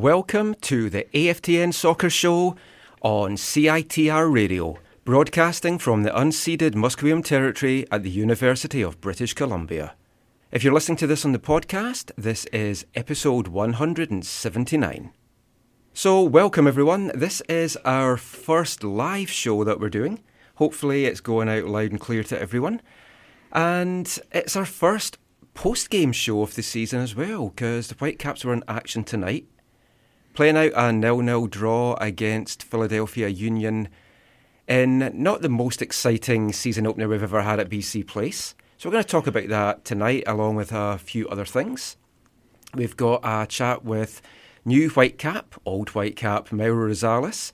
Welcome to the AFTN Soccer Show on CITR Radio, broadcasting from the unceded Musqueam Territory at the University of British Columbia. If you're listening to this on the podcast, this is episode 179. So, welcome everyone. This is our first live show that we're doing. Hopefully, it's going out loud and clear to everyone. And it's our first post game show of the season as well, because the Whitecaps were in action tonight, playing out a nil nil draw against Philadelphia Union in not the most exciting season opener we've ever had at BC Place. So, we're going to talk about that tonight, along with a few other things. We've got a chat with new Whitecap, old Whitecap, Mauro Rosales.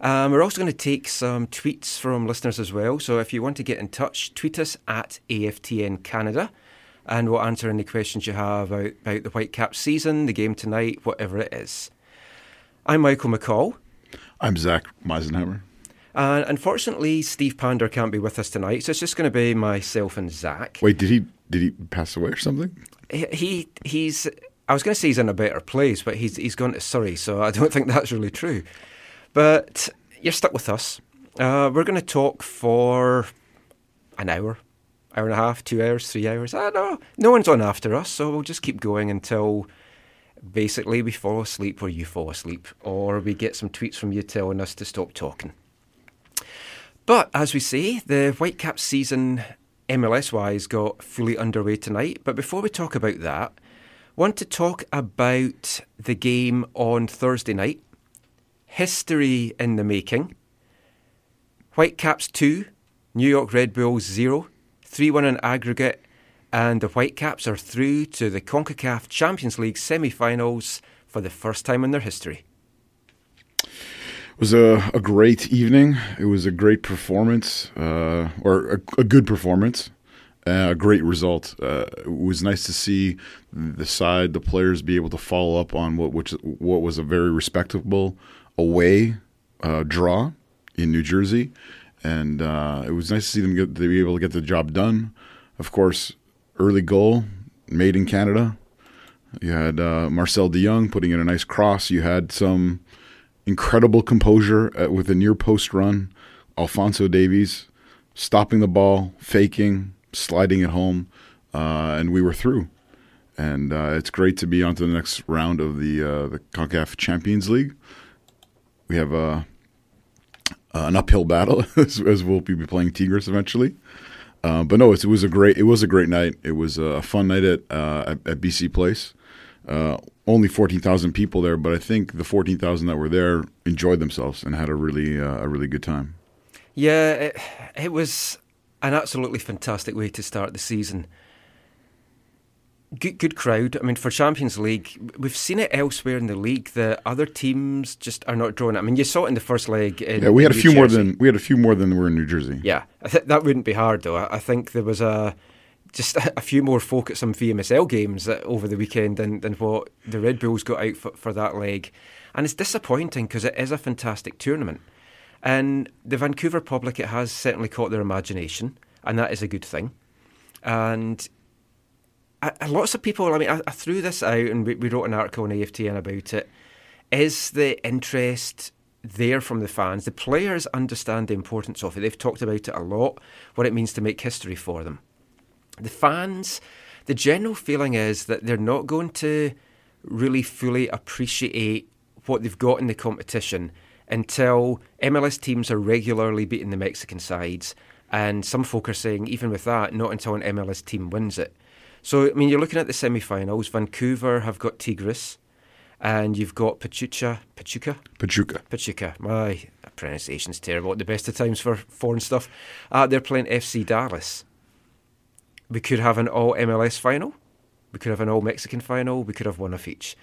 Um, we're also going to take some tweets from listeners as well. So if you want to get in touch, tweet us at AFTN Canada and we'll answer any questions you have about, about the Whitecap season, the game tonight, whatever it is. I'm Michael McColl. I'm Zach Meisenheimer. And unfortunately, Steve Pander can't be with us tonight, so it's just going to be myself and Zach. Wait, did he did he pass away or something? He, he he's. I was going to say he's in a better place, but he's he's gone to Surrey, so I don't think that's really true. But you're stuck with us. Uh, we're going to talk for an hour, hour and a half, two hours, three hours. I don't know. No one's on after us, so we'll just keep going until basically we fall asleep or you fall asleep, or we get some tweets from you telling us to stop talking. But as we say, the Whitecaps season MLS wise got fully underway tonight. But before we talk about that, want to talk about the game on Thursday night. History in the making. Whitecaps 2, New York Red Bulls 0, 3 1 in aggregate, and the Whitecaps are through to the CONCACAF Champions League semi finals for the first time in their history. It was a, a great evening. It was a great performance, uh, or a, a good performance, uh, a great result. Uh, it was nice to see the side, the players, be able to follow up on what which what was a very respectable away uh, draw in New Jersey, and uh, it was nice to see them get to be able to get the job done. Of course, early goal made in Canada. You had uh, Marcel De Jong putting in a nice cross. You had some incredible composure uh, with a near post run. Alfonso Davies stopping the ball, faking, sliding it home, uh, and we were through. And uh, it's great to be on to the next round of the uh, the CONCACAF Champions League. We have a an uphill battle as, as we'll be playing Tigres eventually. Uh, but no, it was a great it was a great night. It was a fun night at uh, at, at BC Place. Uh, only fourteen thousand people there, but I think the fourteen thousand that were there enjoyed themselves and had a really uh, a really good time. Yeah, it, it was an absolutely fantastic way to start the season. Good, good crowd. I mean, for Champions League, we've seen it elsewhere in the league. The other teams just are not drawing. it. I mean, you saw it in the first leg. In, Yeah, we had a few New more than we had a few more than were in New Jersey. Yeah, I th- that wouldn't be hard though. I, I think there was a just a few more folk at some VMSL games over the weekend than, than what the Red Bulls got out for, for that leg, and it's disappointing because it is a fantastic tournament, and the Vancouver public it has certainly caught their imagination, and that is a good thing, and. I- lots of people. I mean, I, I threw this out, and we, we wrote an article on AFTN about it. Is the interest there from the fans? The players understand the importance of it. They've talked about it a lot, what it means to make history for them. The fans, the general feeling is that they're not going to really fully appreciate what they've got in the competition until MLS teams are regularly beating the Mexican sides. And some folk are saying, even with that, not until an MLS team wins it. So, I mean, you're looking at the semi finals. Vancouver have got Tigres, and you've got Pachuca. Pachuca? Pachuca. Pachuca. My pronunciation's terrible at the best of times for foreign stuff. Uh, they're playing FC Dallas. We could have an all MLS final. We could have an all Mexican final. We could have one of each.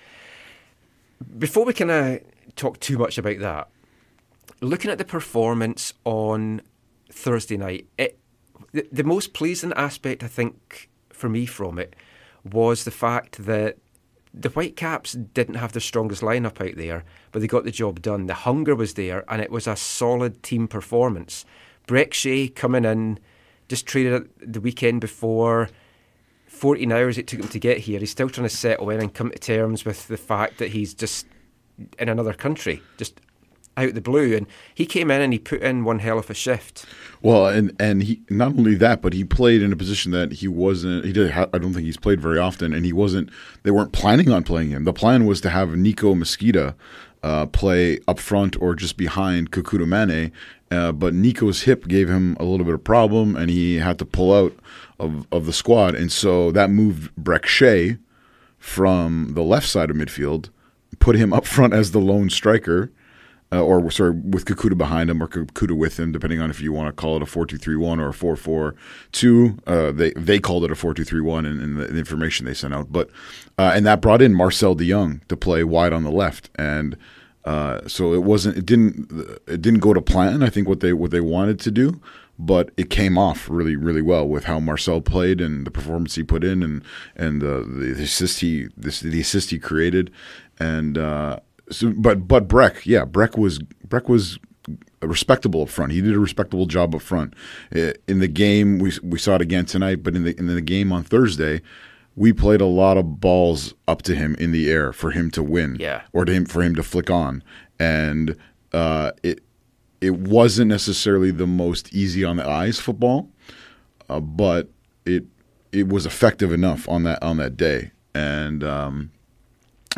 Before we kind of talk too much about that, looking at the performance on Thursday night, it, the, the most pleasing aspect, I think, for me from it was the fact that the Whitecaps didn't have the strongest lineup out there, but they got the job done. The hunger was there, and it was a solid team performance. Brek Shea coming in, just traded the weekend before. 14 hours it took him to get here. He's still trying to settle in and come to terms with the fact that he's just in another country, just out the blue. And he came in and he put in one hell of a shift. Well, and and he not only that, but he played in a position that he wasn't. He did. I don't think he's played very often, and he wasn't. They weren't planning on playing him. The plan was to have Nico Mezquida uh, play up front or just behind Kekuta Manneh. Uh, but Nico's hip gave him a little bit of problem, and he had to pull out of, of the squad. And so that moved Brek Shea from the left side of midfield, put him up front as the lone striker, uh, or sorry, with Kekuta behind him or Kekuta with him, depending on if you want to call it a 4 2 3 1 or a 4 4 2. Uh, they, they called it a 4 2 3 1 in, in the, the, information they sent out. But uh, And that brought in Marcel de Jong to play wide on the left. And uh, so it wasn't it didn't it didn't go to plan. I think what they what they wanted to do, but it came off really really well with how Marcel played and the performance he put in and and uh, the assist he the, the assist he created and uh, so but but Brek yeah Brek was Brek was respectable up front. He did a respectable job up front. In the game, we we saw it again tonight, but in the in the game on Thursday, we played a lot of balls up to him in the air for him to win, yeah, or to him for him to flick on, and uh, it it wasn't necessarily the most easy on the eyes football, uh, but it it was effective enough on that on that day, and um,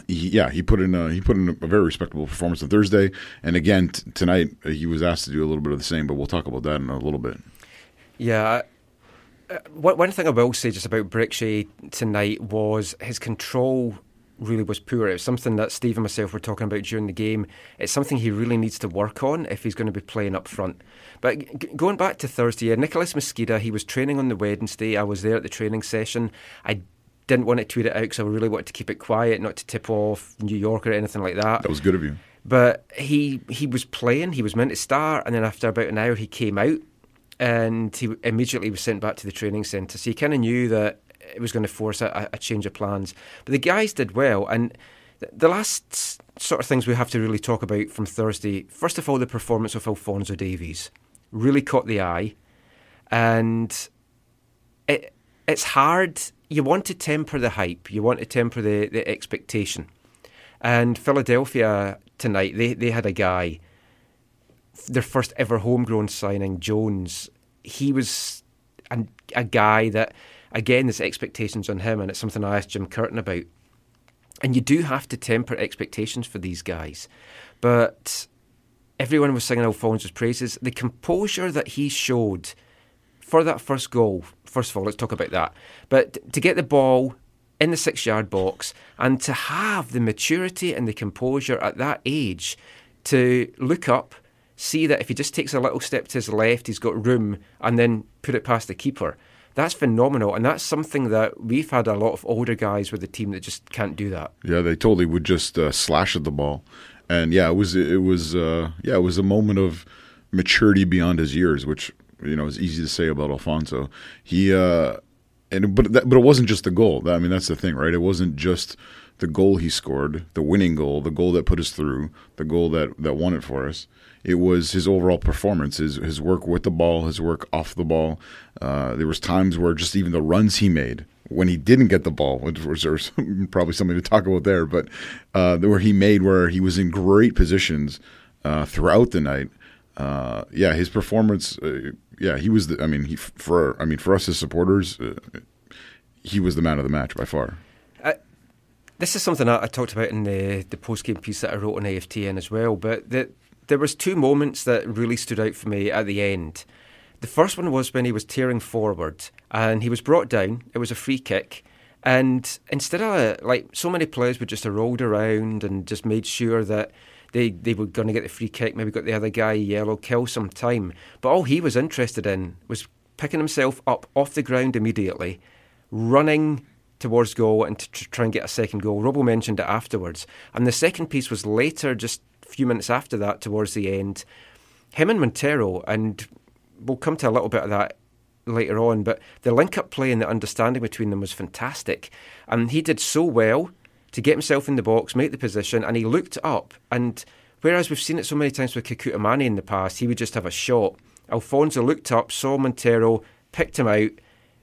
he, yeah, he put in a, he put in a very respectable performance on Thursday, and again t- tonight uh, he was asked to do a little bit of the same, but we'll talk about that in a little bit. Yeah, uh, one thing I will say just about Shea tonight was his control really was poor. It was something that Steve and myself were talking about during the game. It's something he really needs to work on if he's going to be playing up front. But g- going back to Thursday, uh, Nicholas Mezquida, he was training on the Wednesday. I was there at the training session. I didn't want to tweet it out because I really wanted to keep it quiet, not to tip off New York or anything like that. That was good of you. But he he was playing. He was meant to start, and then after about an hour, he came out and he immediately was sent back to the training centre. So he kind of knew that it was going to force a, a, change of plans. But the guys did well, and the last sort of things we have to really talk about from Thursday. First of all, the performance of Alfonso Davies really caught the eye, and it it's hard. You want to temper the hype. You want to temper the, the expectation. And Philadelphia tonight, they, they had a guy their first ever homegrown signing, Jones, he was a, a guy that, again, there's expectations on him, and it's something I asked Jim Curtin about. And you do have to temper expectations for these guys. But everyone was singing Alfonso's praises. The composure that he showed for that first goal, first of all, let's talk about that. But to get the ball in the six yard box and to have the maturity and the composure at that age to look up see that if he just takes a little step to his left, he's got room, and then put it past the keeper. That's phenomenal, and that's something that we've had a lot of older guys with the team that just can't do that. Yeah, they totally would just uh, slash at the ball, and yeah, it was it was uh, yeah, it was a moment of maturity beyond his years, which you know it's easy to say about Alfonso. He uh, and but that, but it wasn't just the goal. I mean, that's the thing, right? It wasn't just the goal he scored, the winning goal, the goal that put us through, the goal that that won it for us it was his overall performance, his his work with the ball, his work off the ball. Uh, there was times where just even the runs he made when he didn't get the ball, which was probably something to talk about there, but uh, where he made where he was in great positions uh, throughout the night. Uh, yeah, his performance. Uh, yeah, he was. The, I mean, he for I mean for us as supporters, uh, he was the man of the match by far. This is something I, I talked about in the the post game piece that I wrote on AFTN as well. But the, there was two moments that really stood out for me at the end. The first one was when he was tearing forward and he was brought down. It was a free kick. And instead of like so many players would just have rolled around and just made sure that they, they were going to get the free kick, maybe got the other guy yellow, kill some time. But all he was interested in was picking himself up off the ground immediately, running towards goal and to try and get a second goal. Robbo mentioned it afterwards. And the second piece was later, just a few minutes after that, towards the end. Him and Montero, and we'll come to a little bit of that later on, but the link up play and the understanding between them was fantastic. And he did so well to get himself in the box, make the position, and he looked up. And whereas we've seen it so many times with Kekuta Manneh in the past, he would just have a shot. Alfonso looked up, saw Montero, picked him out.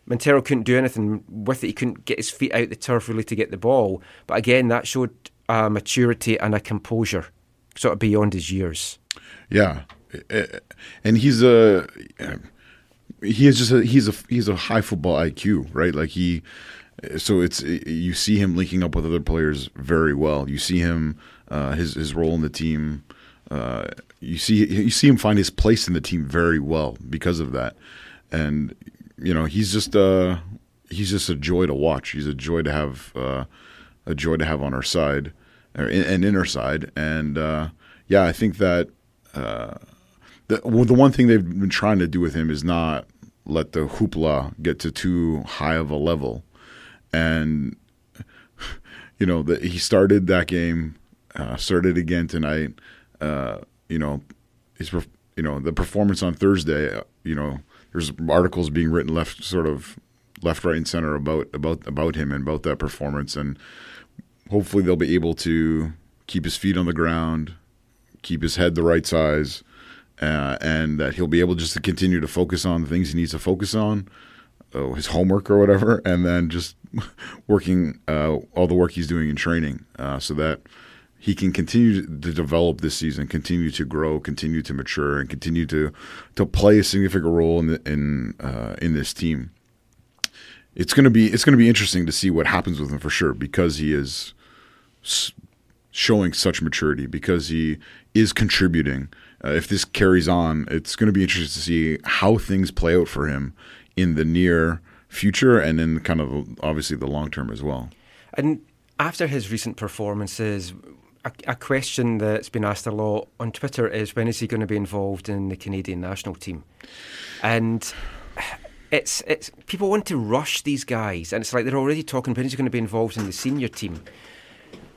Montero couldn't do anything with it. He couldn't get his feet out the turf really to get the ball. But again, that showed a maturity and a composure, sort of beyond his years. Yeah, eh, eh, and he's a he is just a he's a he's a high football IQ, right? Like he so it's you see him linking up with other players very well. You see him uh, his his role in the team. Uh, you see you see him find his place in the team very well because of that, and you know he's just uh he's just a joy to watch. He's a joy to have uh, a joy to have on our side or in, and in our side, and uh, yeah, I think that. Uh, the, well, the one thing they've been trying to do with him is not let the hoopla get to too high of a level and you know the, he started that game, uh, started again tonight. Uh, you know, his you know the performance on Thursday. Uh, you know, there's articles being written left, sort of left, right, and center about about about him and about that performance, and hopefully they'll be able to keep his feet on the ground, keep his head the right size. Uh, and that he'll be able just to continue to focus on the things he needs to focus on, uh, his homework or whatever, and then just working uh, all the work he's doing in training, uh, so that he can continue to develop this season, continue to grow, continue to mature, and continue to to play a significant role in the, in uh, in this team. It's gonna be it's gonna be interesting to see what happens with him for sure because he is showing such maturity because he is contributing. Uh, if this carries on, it's going to be interesting to see how things play out for him in the near future and in kind of obviously the long term as well. And after his recent performances, a, a, question that's been asked a lot on Twitter is when is he going to be involved in the Canadian national team? And it's it's people want to rush these guys, and it's like they're already talking when he's going to be involved in the senior team.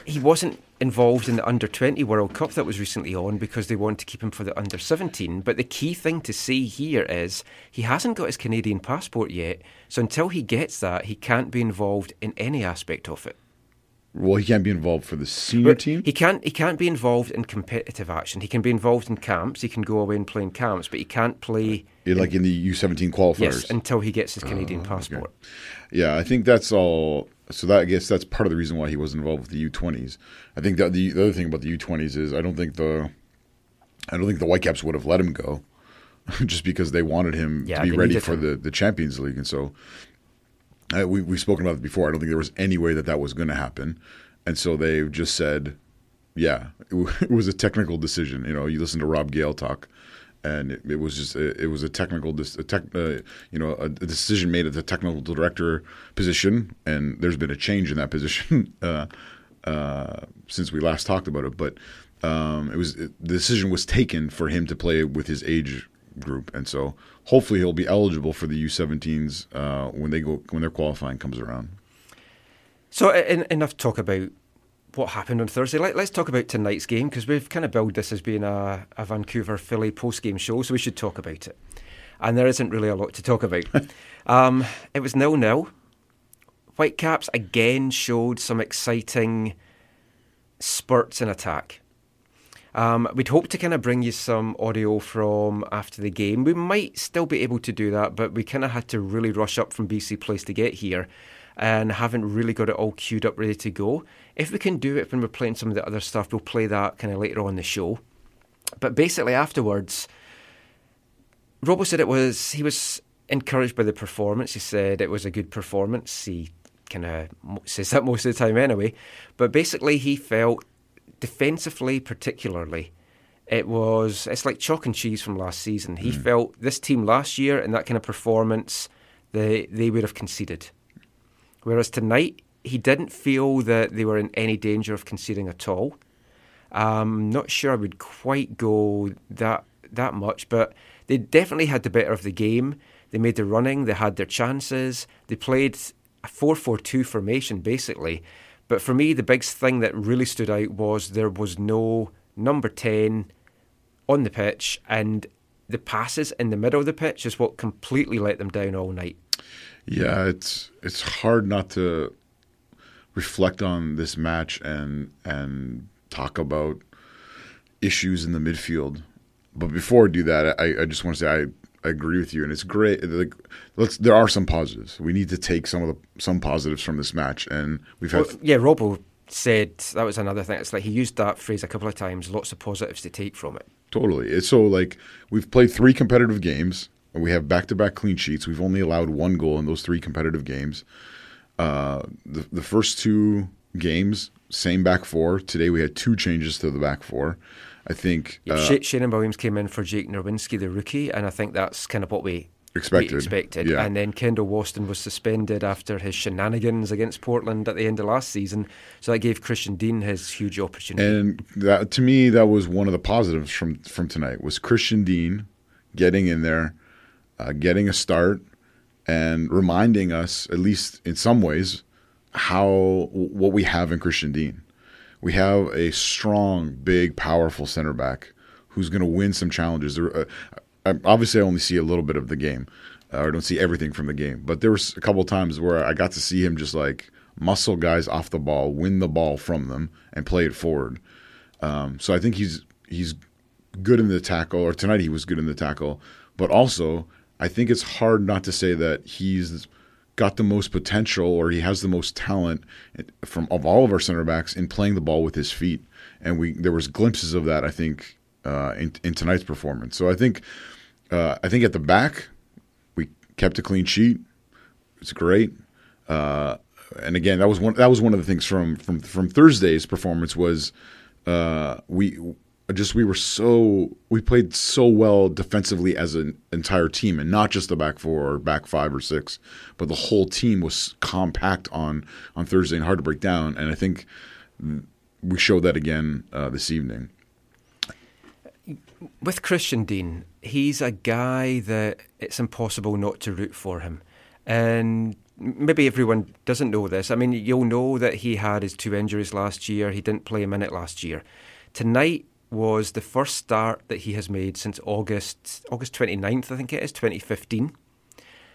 He wasn't involved in the under 20 World Cup that was recently on because they want to keep him for the under 17. But the key thing to see here is he hasn't got his Canadian passport yet. So until he gets that, he can't be involved in any aspect of it. Well, he can't be involved for the senior but team. He can't. He can't be involved in competitive action. He can be involved in camps. He can go away and play in camps, but he can't play like in, in the U seventeen qualifiers. Yes, until he gets his Canadian uh, passport. Okay. Yeah, I think that's all. So that I guess that's part of the reason why he wasn't involved with the U twenties. I think that the, the other thing about the U twenties is I don't think the I don't think the Whitecaps would have let him go, just because they wanted him yeah, to be ready for him. the the Champions League, and so uh, we we've spoken about it before. I don't think there was any way that that was going to happen, and so they just said, yeah, it, was a technical decision. You know, you listen to Rob Gale talk, and it, it was just it, it, was a technical, a tech, uh, you know, a, a, decision made at the technical director position, and there's been a change in that position uh, uh, since we last talked about it, but. Um, it was the decision was taken for him to play with his age group, and so hopefully he'll be eligible for the U17s uh, when they go when their qualifying comes around. So enough talk about what happened on Thursday. Let, us talk about tonight's game because we've kind of billed this as being a, a Vancouver Philly post game show, so we should talk about it. And there isn't really a lot to talk about. um, it was nil nil. Whitecaps again showed some exciting spurts in attack. Um, we'd hope to kind of bring you some audio from after the game. We might still be able to do that, but we kind of had to really rush up from BC Place to get here. And haven't really got it all queued up, ready to go. If we can do it when we're playing some of the other stuff, we'll play that kind of later on in the show. But basically, afterwards, Robbo said it was he was encouraged by the performance. He said it was a good performance. He kind of says that most of the time anyway. But basically, he felt defensively, particularly, it was it's like chalk and cheese from last season. He hmm. felt this team last year and that kind of performance, they they would have conceded. Whereas tonight, he didn't feel that they were in any danger of conceding at all. Um, not sure I would quite go that that much, but they definitely had the better of the game. They made the running, they had their chances. They played a 4 4 2 formation, basically. But for me, the big thing that really stood out was there was no number 10 on the pitch, and the passes in the middle of the pitch is what completely let them down all night. Yeah, it's it's hard not to reflect on this match and and talk about issues in the midfield. But before I do that, I, I just want to say I, I agree with you, and it's great. Like, let's there are some positives. We need to take some of the some positives from this match, and we've had Well, yeah, Robbo said that was another thing. It's like he used that phrase a couple of times, lots of positives to take from it. Totally. It's so like we've played three competitive games. And We have back-to-back clean sheets. We've only allowed one goal in those three competitive games. Uh, the the first two games, same back four. Today we had two changes to the back four. I think uh, Sha- Sheanon Williams came in for Jake Nerwinski, the rookie, and I think that's kind of what we Expected, we expected. yeah. And then Kendall Waston was suspended after his shenanigans against Portland at the end of last season, so that gave Christian Dean his huge opportunity. and that to me that was one of the positives from from tonight was Christian Dean getting in there, uh, getting a start, and reminding us at least in some ways how what we have in Christian Dean. We have a strong, big, powerful center back who's going to win some challenges. There, uh, obviously, I only see a little bit of the game, uh, or don't see everything from the game. But there was a couple times where I got to see him just like muscle guys off the ball, win the ball from them, and play it forward. Um, so I think he's he's good in the tackle, or tonight he was good in the tackle. But also, I think it's hard not to say that he's got the most potential, or he has the most talent from of all of our center backs in playing the ball with his feet. And we there was glimpses of that, I think, uh, in, in tonight's performance. So I think uh, I think at the back we kept a clean sheet. It's great. Uh, and again, that was one that was one of the things from from from Thursday's performance was uh, we just we were so we played so well defensively as an entire team, and not just the back four or back five or six, but the whole team was compact on on Thursday and hard to break down. And I think we showed that again uh, this evening. With Christian Dean, he's a guy that it's impossible not to root for him. And maybe everyone doesn't know this. I mean, you'll know that he had his two injuries last year. He didn't play a minute last year. Tonight was the first start that he has made since August August 29th, I think it is, 2015.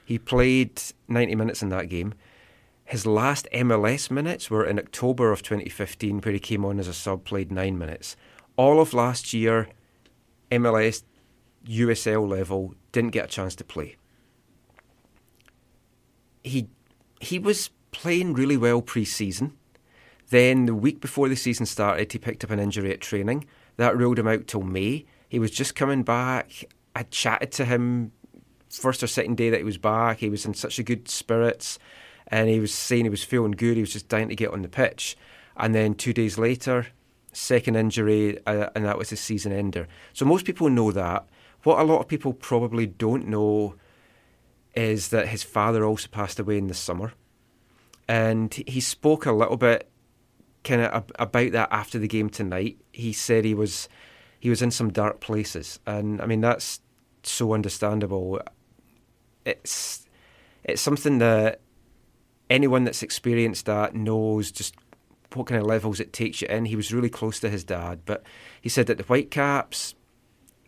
He played 90 minutes in that game. His last MLS minutes were in October of 2015, where he came on as a sub, played nine minutes. All of last year, MLS USL level, didn't get a chance to play. He he was playing really well pre-season. Then the week before the season started, he picked up an injury at training. That ruled him out till May. He was just coming back. I chatted to him first or second day that he was back. He was in such a good spirits, and he was saying he was feeling good. He was just dying to get on the pitch. And then two days later, second injury, uh, and that was his season ender. So most people know that. What a lot of people probably don't know is that his father also passed away in the summer, and he spoke a little bit kind of about that after the game tonight. He said he was he was in some dark places, and I mean that's so understandable. It's it's something that anyone that's experienced that knows just what kind of levels it takes you in. He was really close to his dad, but he said that the Whitecaps,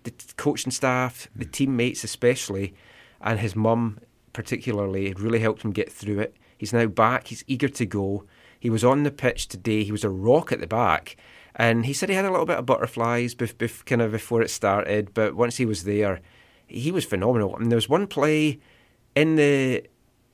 the coaching staff, the hmm. teammates especially, and his mum particularly, it really helped him get through it. He's now back. He's eager to go. He was on the pitch today. He was a rock at the back, and he said he had a little bit of butterflies, bef- bef- kind of before it started. But once he was there, he was phenomenal. Mean, there was one play in the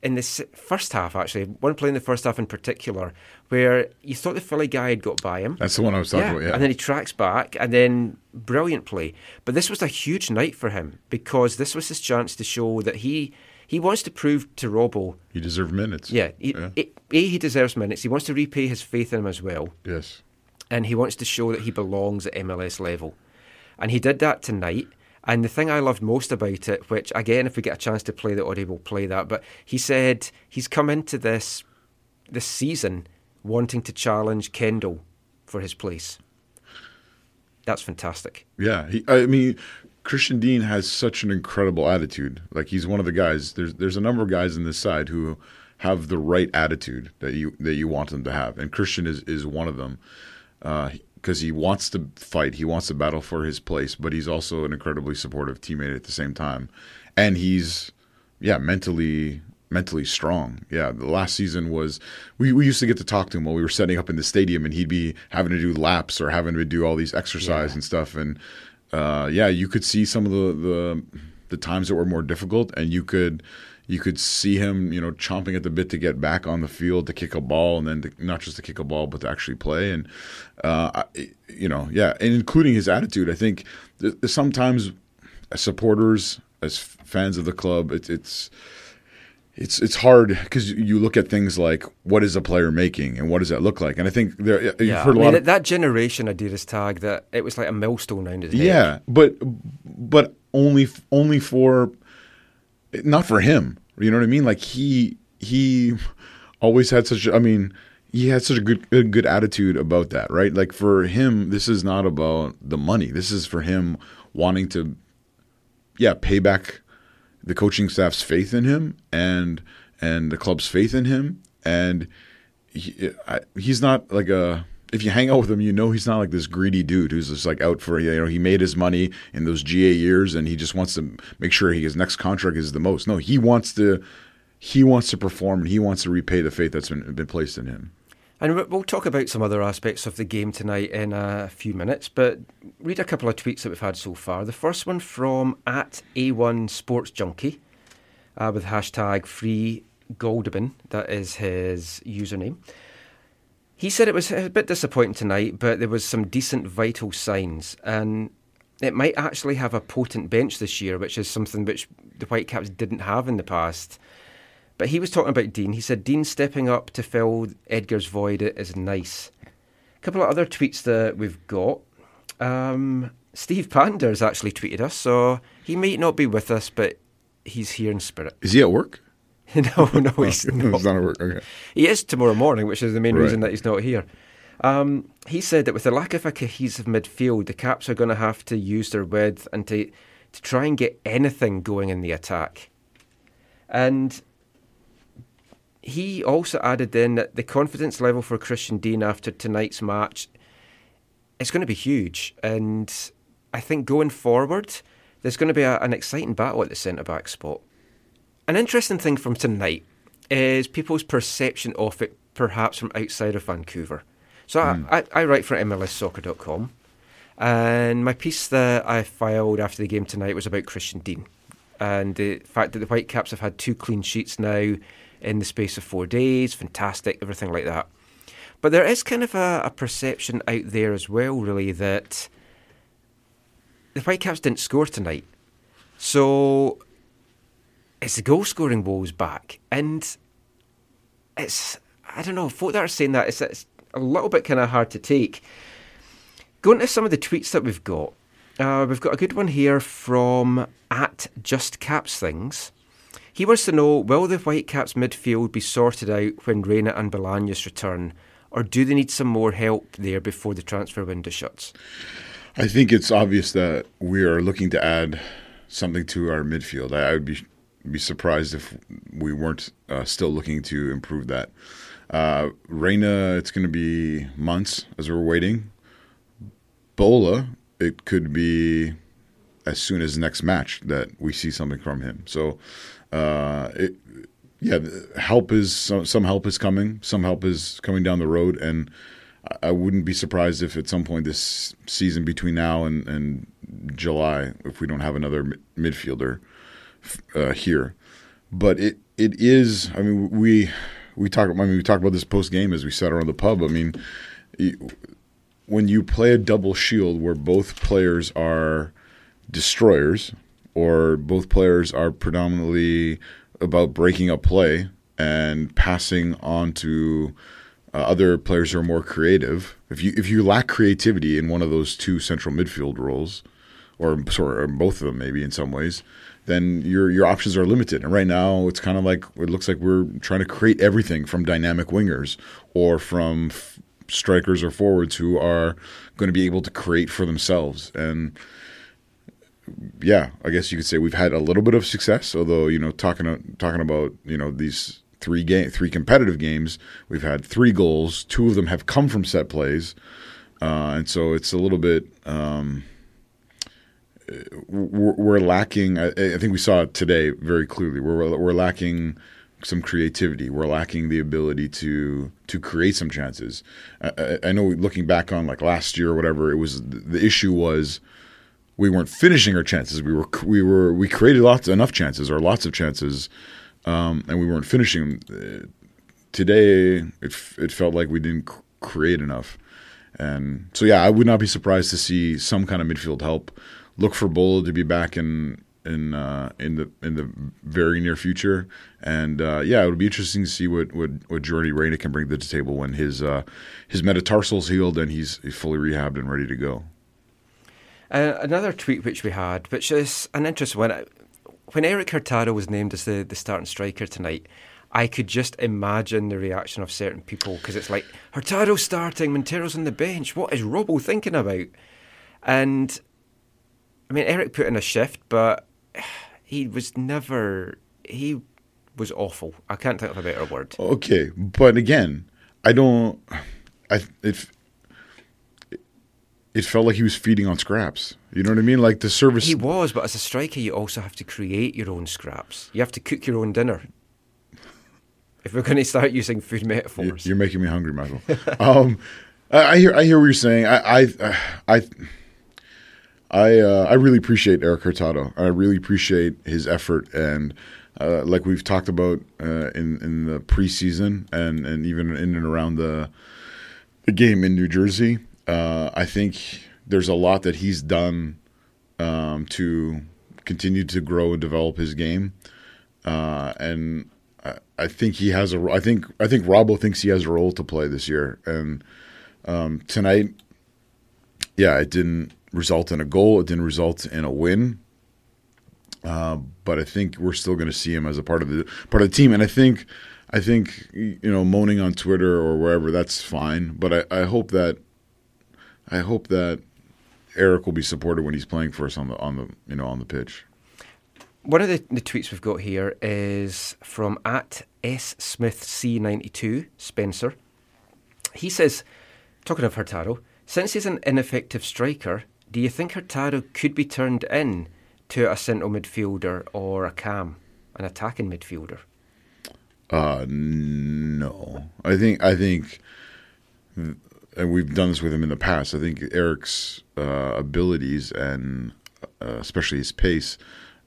in the first half, actually, one play in the first half in particular, where you thought the Philly guy had got by him. That's the one I was talking about. Yeah. And then he tracks back, and then brilliant play. But this was a huge night for him because this was his chance to show that he he wants to prove to Robbo, he deserves minutes. yeah, he, Yeah. A, A, he deserves minutes. He wants to repay his faith in him as well, Yes. and he wants to show that he belongs at MLS level. And he did that tonight. And the thing I loved most about it, which again, if we get a chance to play the audio, we'll play that. But he said he's come into this this season wanting to challenge Kendall for his place. That's fantastic. Yeah, he, I mean, Christian Dean has such an incredible attitude. Like he's one of the guys. There's there's a number of guys in this side who have the right attitude that you that you want them to have, and Christian is is one of them. Uh, because he wants to fight, he wants to battle for his place, but he's also an incredibly supportive teammate at the same time, and he's yeah mentally mentally strong. Yeah, the last season was we, we used to get to talk to him while we were setting up in the stadium, and he'd be having to do laps or having to do all these exercise Yeah. and stuff. And uh, yeah, you could see some of the, the the times that were more difficult, and you could you could see him, you know, chomping at the bit to get back on the field to kick a ball, and then to, not just to kick a ball, but to actually play. And uh, I, you know, yeah, and including his attitude. I think th- sometimes as supporters, as fans of the club, it, it's it's it's hard because you look at things like what is a player making and what does that look like, and I think there you've Yeah, heard I a mean, lot of that generation Adidas tag that it was like a millstone around his head. yeah, but but only only for not for him. You know what I mean? Like he he always had such. I mean, he had such a good good, good attitude about that, right? Like for him, this is not about the money. This is for him wanting to, yeah, pay back the coaching staff's faith in him and and the club's faith in him. And he, I, he's not like a if you hang out with him you know he's not like this greedy dude who's just like out for you know he made his money in those GA years and he just wants to make sure his next contract is the most. No he wants to he wants to perform and he wants to repay the faith that's been, been placed in him And we- we'll talk about some other aspects of the game tonight in a few minutes, but read a couple of tweets that we've had so far. The first one from at A1 Sports Junkie uh, with hashtag free Goldobin. That is his username. He said it was a bit disappointing tonight, but there was some decent vital signs, and it might actually have a potent bench this year, which is something which the Whitecaps didn't have in the past. But he was talking about Dean. He said Dean stepping up to fill Edgar's void is nice. A couple of other tweets that we've got. Um, Steve Panders actually tweeted us, so he might not be with us, but he's here in spirit. is he at work no, no, he's not. he's not at work okay He is tomorrow morning, which is the main Right. reason that he's not here. Um, he said that with the lack of a cohesive midfield, the Caps are going to have to use their width and to to try and get anything going in the attack. And he also added in that the confidence level for Christian Dean after tonight's match is going to be huge. And I think going forward, there's going to be a, an exciting battle at the centre back spot. An interesting thing from tonight is people's perception of it, perhaps from outside of Vancouver. So I, hmm. I, I write for MLSsoccer.com, and my piece that I filed after the game tonight was about Christian Dean and the fact that the Whitecaps have had two clean sheets now in the space of four days. Fantastic, everything like that. But there is kind of a, a perception out there as well, really, that the Whitecaps didn't score tonight. So it's the goal scoring woes back. And it's, I don't know, folk that are saying that, it's, it's a little bit kind of hard to take. Going to some of the tweets that we've got, uh, we've got a good one here from at Just Caps Things. He wants to know Will the Whitecaps midfield be sorted out when Reyna and Bolaños return, or do they need some more help there before the transfer window shuts? I think it's obvious that we are looking to add something to our midfield. I, I would be be surprised if we weren't uh, still looking to improve that. Uh, Reyna, it's going to be months as we're waiting. Bola, it could be as soon as next match that we see something from him. So, uh, it, yeah, help is some, some help is coming. Some help is coming down the road, and I- wouldn't be surprised if at some point this season, between now and, and July, if we don't have another midfielder uh, here. But it it is. I mean, we we talk. I mean, we talk about this post game as we sat around the pub. I mean, when you play a double shield where both players are destroyers, or both players are predominantly about breaking up play and passing on to uh, other players who are more creative. If you if you lack creativity in one of those two central midfield roles, or sorry, or both of them maybe in some ways, then your your options are limited. And right now, it's kind of like it looks like we're trying to create everything from dynamic wingers or from f- strikers or forwards who are going to be able to create for themselves. And yeah, I guess you could say we've had a little bit of success. Although you know, talking talking about you know these three game three competitive games, we've had three goals. Two of them have come from set plays, uh, and so it's a little bit. Um, we're, we're lacking. I, I think we saw it today very clearly. We're we're lacking some creativity. We're lacking the ability to to create some chances. I, I know looking back on like last year or whatever, it was the issue was we weren't finishing our chances. We were we were we created lots enough chances or lots of chances, um, and we weren't finishing. Uh, Today, it it felt like we didn't create enough, and so yeah, I would not be surprised to see some kind of midfield help. Look for Bolo to be back in in uh, in the in the very near future, and uh, yeah, it would be interesting to see what what, what Jordy Reyna can bring to the table when his uh, his metatarsal's healed and he's fully rehabbed and ready to go. Uh, another tweet which we had, which is an interesting one. When Erik Hurtado was named as the, the starting striker tonight, I could just imagine the reaction of certain people because it's like Hurtado starting, Montero's on the bench. What is Robbo thinking about? And I mean, Erik put in a shift, but he was never. He was awful. I can't think of a better word. Okay, but again, I don't. I it. It felt like he was feeding on scraps. You know what I mean? Like the service. He was, but as a striker, you also have to create your own scraps. You have to cook your own dinner. If we're going to start using food metaphors, you're making me hungry, Michael. um, I, hear. I hear what you're saying. I. I. I. I, uh, I really appreciate Erik Hurtado. I really appreciate his effort, and uh, like we've talked about uh, in in the preseason, and and even in and around the the game in New Jersey. Uh, I think there's a lot that he's done um, to continue to grow and develop his game, uh, and I, I think he has a. I think I think Robbo thinks he has a role to play this year, and um, tonight, yeah, it didn't result in a goal. It didn't result in a win. Uh, but I think we're still going to see him as a part of the part of the team, and I think, I think you know, moaning on Twitter or wherever that's fine. But I, I hope that, I hope that Erik will be supported when he's playing for us on the on the you know on the pitch. one of the, the tweets we've got here is from at S Smith C ninety two Spencer. He says, talking of Hurtado, since he's an ineffective striker, do you think Hurtado could be turned in to a central midfielder or a cam, an attacking midfielder? Uh, no, I think I think, and we've done this with him in the past. I think Erik's uh, abilities and uh, especially his pace,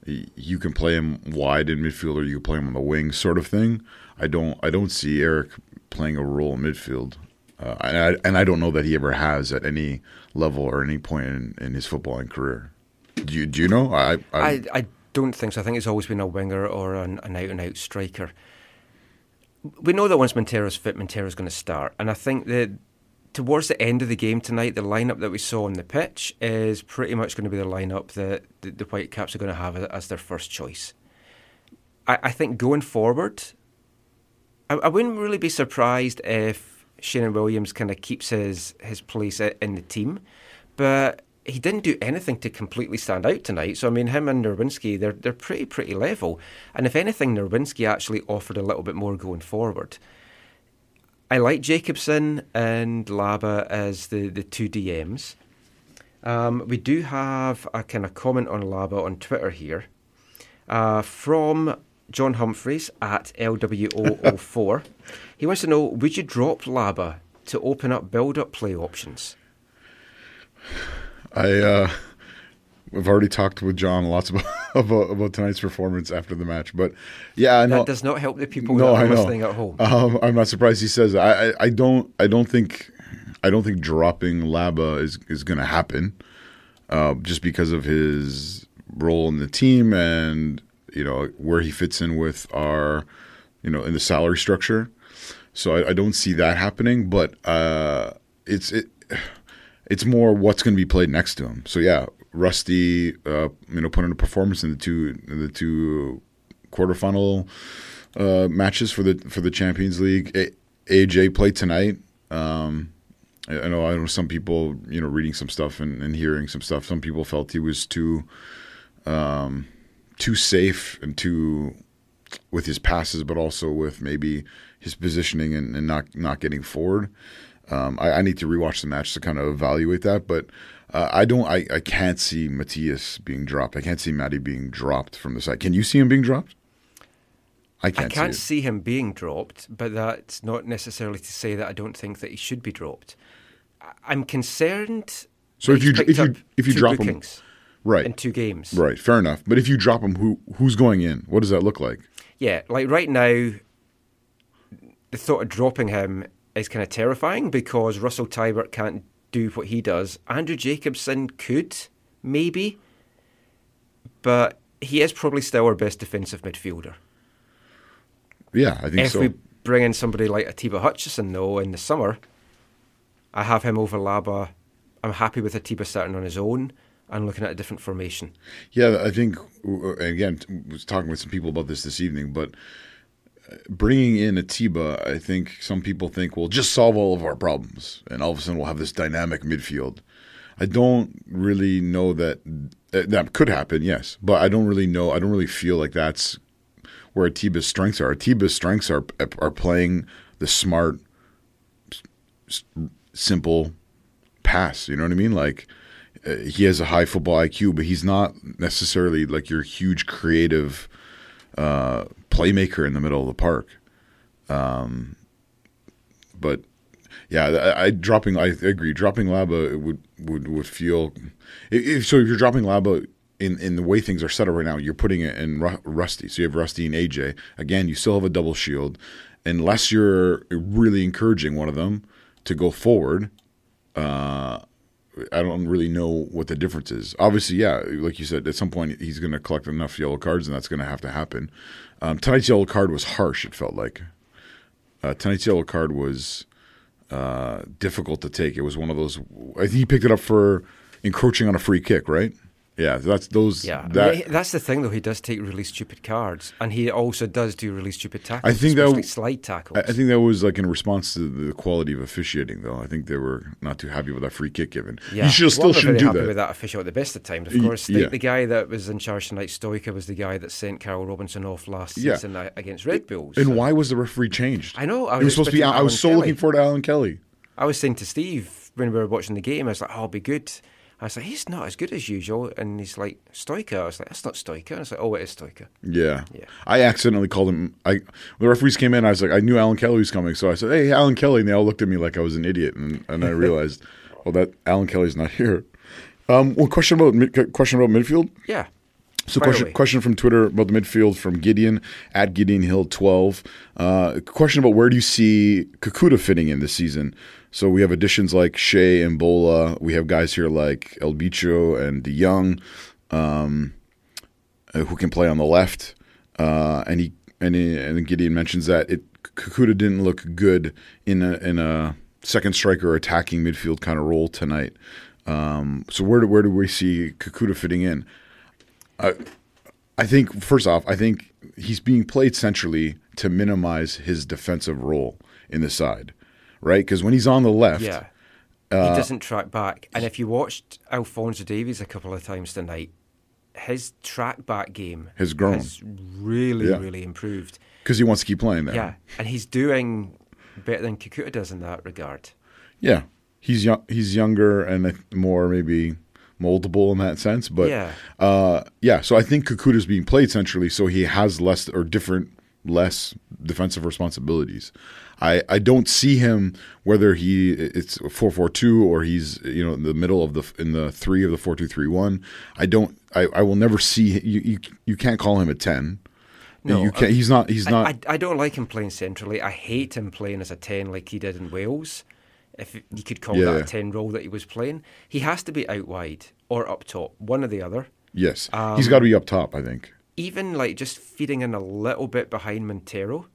you can play him wide in midfield or you can play him on the wing, sort of thing. I don't I don't see Erik playing a role in midfield, uh, and I and I don't know that he ever has at any level or any point in, in his footballing career. Do you do you know? I I, I, I don't think so. I think it's always been a winger or an, an out and out striker. We know that once Montero's fit, Montero's going to start. And I think that towards the end of the game tonight, the lineup that we saw on the pitch is pretty much going to be the lineup that the, the Whitecaps are going to have as their first choice. I, I think going forward, I, I wouldn't really be surprised if Sheanon Williams kind of keeps his, his place in the team. But he didn't do anything to completely stand out tonight. So I mean, him and Nerwinski, they're they're pretty pretty level. And if anything, Nerwinski actually offered a little bit more going forward. I like Jacobson and Laba as the the two DMs. Um, we do have a kind of comment on Laba on Twitter here uh, from John Humphreys at LWO04. he wants to know: Would you drop Laba to open up build-up play options? I uh, we've already talked with John lots about about about tonight's performance after the match. But yeah, I know. That does not help the people no, that I are know. listening at home. Um, I'm not surprised he says that. I, I, I don't I don't think I don't think dropping Laba is is going to happen, uh, just because of his role in the team and you know where he fits in with our you know in the salary structure. So I, I don't see that happening, but uh, it's it it's more what's going to be played next to him. So yeah, Rusty, uh, you know, put in a performance in the two in the two quarterfinal uh, matches for the for the Champions League. A- AJ played tonight. Um, I know I know some people, you know, reading some stuff and, and hearing some stuff. Some people felt he was too um, too safe and too with his passes, but also with maybe his positioning and, and not not getting forward. Um, I, I need to rewatch the match to kind of evaluate that, but uh, I don't. I, I can't see Matthias being dropped. I can't see Matty being dropped from the side. Can you see him being dropped? I I can't. can't see see him being dropped, but that's not necessarily to say that I don't think that he should be dropped. I'm concerned. So if you he's dr- if you- if you drop him- Right. in two games, Right. Fair enough. But if you drop him, who who's going in? What does that look like? yeah, like right now, the thought of dropping him is kind of terrifying because Russell Teibert can't do what he does. Andrew Jacobson could, maybe, but he is probably still our best defensive midfielder. Yeah, I think if so. we bring in somebody like Atiba Hutchinson, though, in the summer, I have him over Laba. I'm happy with Atiba starting on his own and looking at a different formation. Yeah, I think again I was talking with some people about this this evening, but bringing in Atiba, I think some people think will just solve all of our problems, and all of a sudden we'll have this dynamic midfield. I don't really know that that could happen, yes, but I don't really know. I don't really feel like that's where Atiba's strengths are. Atiba's strengths are are playing the smart, simple pass. You know what I mean? Like uh, he has a high football IQ, but he's not necessarily like your huge creative uh, playmaker in the middle of the park. Um, but yeah, I, I dropping. I agree. Dropping Laba would would would feel. If, so, if you're dropping Laba. In, in the way things are set up right now, you're putting it in Ru- Rusty. So you have Rusty and AJ. Again, you still have a double shield. Unless you're really encouraging one of them to go forward, uh, I don't really know what the difference is. Obviously, yeah, like you said, at some point he's going to collect enough yellow cards, and that's going to have to happen. Um, tonight's yellow card was harsh. It felt like uh, tonight's yellow card was uh, difficult to take. It was one of those. I think he picked it up for encroaching on a free kick, right? Yeah, that's those. Yeah, I mean, that's the thing, though. He does take really stupid cards, and he also does do really stupid tackles. I think that w- slide tackles. I think that was like in response to the quality of officiating, though. I think they were not too happy with that free kick given. Yeah, he should well, still shouldn't do happy that. with that official at the best of times. Of course, the, yeah. the guy that was in charge tonight, Stoica, was the guy that sent Carl Robinson off last Yeah. season uh, against Red Bulls. And So why was the referee changed? I know, I it was was supposed to be. expecting I was so Kelly. looking forward to Alan Kelly. I was saying to Steve when we were watching the game, I was like, "Oh, I'll be good." I was like, "He's not as good as usual," and he's like, "Stoica." I was like, "That's not Stoica." And I was like, "Oh, it is Stoica." Yeah. Yeah. I accidentally called him. I when the referees came in. I was like, I knew Alan Kelly was coming, so I said, "Hey, Alan Kelly," and they all looked at me like I was an idiot, and, and I realized, well, that Alan Kelly's not here. Um, well, question about mid- question about midfield. Yeah. So question away. question from Twitter about the midfield from Gideon at Gideon Hill twelve. Uh, question about where do you see Kekuta fitting in this season? So we have additions like Shea and Bola. We have guys here like El Bicho and De Jong, um, uh, who can play on the left. Uh, and he and he, and Gideon mentions that it Kekuta didn't look good in a in a second striker attacking midfield kind of role tonight. Um, so where do where do we see Kekuta fitting in? I think first off, I think he's being played centrally to minimize his defensive role in the side, right? Because when he's on the left, Yeah. Uh, he doesn't track back. And if you watched Alfonso Davies a couple of times tonight, his track back game Has grown. has really, Yeah. really improved. because he wants to keep playing there. Yeah. And he's doing better than Kekuta does in that regard. yeah. He's young. He's younger and more maybe moldable in that sense. But Yeah. uh, yeah. So I think Kekuta's being played centrally, so he has less or different less defensive responsibilities. I, I don't see him whether he it's four four two or he's you know in the middle of the in the three of the four two three one. I don't I, I will never see you, you you can't call him a ten. No, you can't. He's not. He's I, not. I, I don't like him playing centrally. I hate him playing as a 10 like he did in Wales. If you could call Yeah. that a 10 role that he was playing, he has to be out wide or up top, one or the other. yes, Um, he's got to be up top. I think. Even like just feeding in a little bit behind Montero.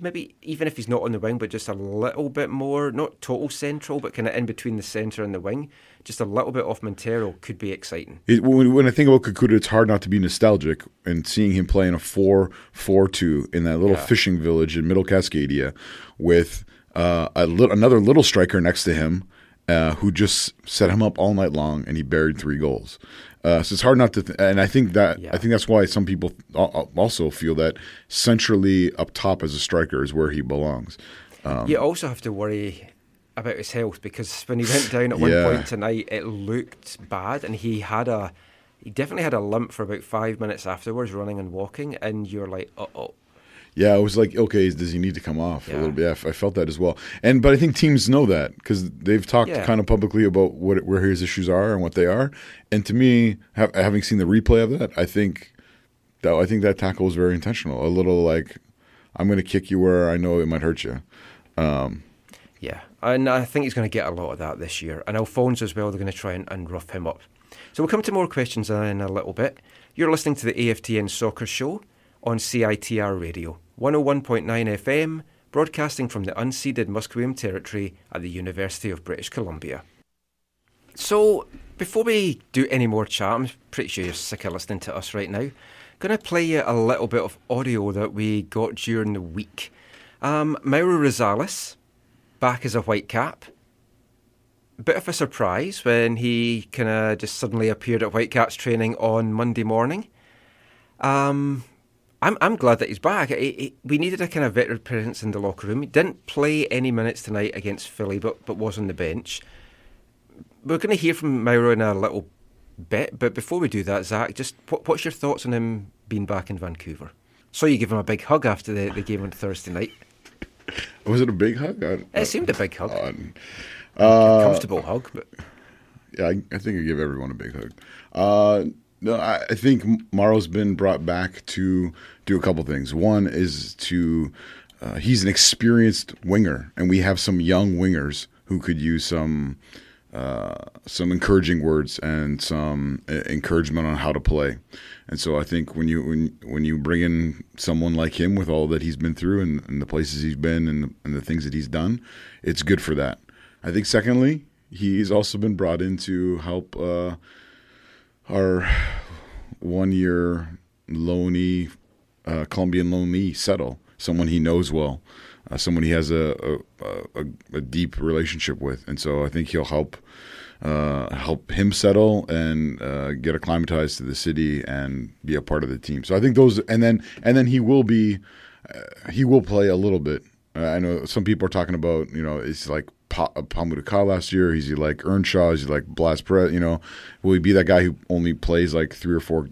Maybe even if he's not on the wing, but just a little bit more, not total central, but kind of in between the centre and the wing, just a little bit off Montero could be exciting. It, when, I think about Kekuta, it's hard not to be nostalgic and seeing him playing a 4 4 2 in that little Yeah. fishing village in Middle Cascadia with uh, a lit another little striker next to him uh, who just set him up all night long and he buried three goals. Uh, so it's hard not to, th- and I think that Yeah. I think that's why some people al- al- also feel that centrally up top as a striker is where he belongs. Um, you also have to worry about his health because when he went down at one Yeah. point tonight, it looked bad, and he had a he definitely had a limp for about five minutes afterwards, running and walking, and you're like, uh oh. Yeah, it was like, okay, does he need to come off a little bit? Yeah, I felt that as well. And but I think teams know that because they've talked Yeah. kind of publicly about what where his issues are and what they are. And to me, ha- having seen the replay of that, I think that I think that tackle was very intentional. A little like, I'm going to kick you where I know it might hurt you. Um, yeah, and I think he's going to get a lot of that this year. And Alphonse as well, they're going to try and, and rough him up. So we'll come to more questions in a little bit. You're listening to the AFTN Soccer Show on CITR Radio, 101.9 FM, broadcasting from the unceded Musqueam Territory at the University of British Columbia. So, before we do any more chat, I'm pretty sure you're sick of listening to us right now. Going to play you a little bit of audio that we got during the week. Um, Mauro Rosales, back as a white cap. Bit of a surprise when he kind of just suddenly appeared at Whitecaps training on Monday morning. Um, I'm I'm glad that he's back. He- he- we needed a kind of veteran presence in the locker room. He didn't play any minutes tonight against Philly, but but was on the bench. We're going to hear from Mauro in a little bit, but before we do that, Zach, just what, what's your thoughts on him being back in Vancouver? So you give him a big hug after the, the game on Thursday night. Was it a big hug? I, It seemed a big hug, uh, comfortable hug, but Yeah, I, I think I give everyone a big hug. Uh, no, I, think Mauro's been brought back to do a couple things. One is to uh, he's an experienced winger, and we have some young wingers who could use some uh, some encouraging words and some uh, encouragement on how to play. And so I think when you when when you bring in someone like him with all that he's been through and, and the places he's been and the, and the things that he's done, it's good for that. I think secondly, he's also been brought in to help uh, our one year loanee, uh, Colombian loanee settle. Someone he knows well, uh, someone he has a a, a a deep relationship with, and so I think he'll help uh, help him settle and uh, get acclimatized to the city and be a part of the team. So I think those, and then and then he will be, uh, he will play a little bit. I know some people are talking about, you know, it's like pa- uh, Pa Modou Kah last year. Is he like Earnshaw? Is he like Blas Pérez? You know, will he be that guy who only plays like three or four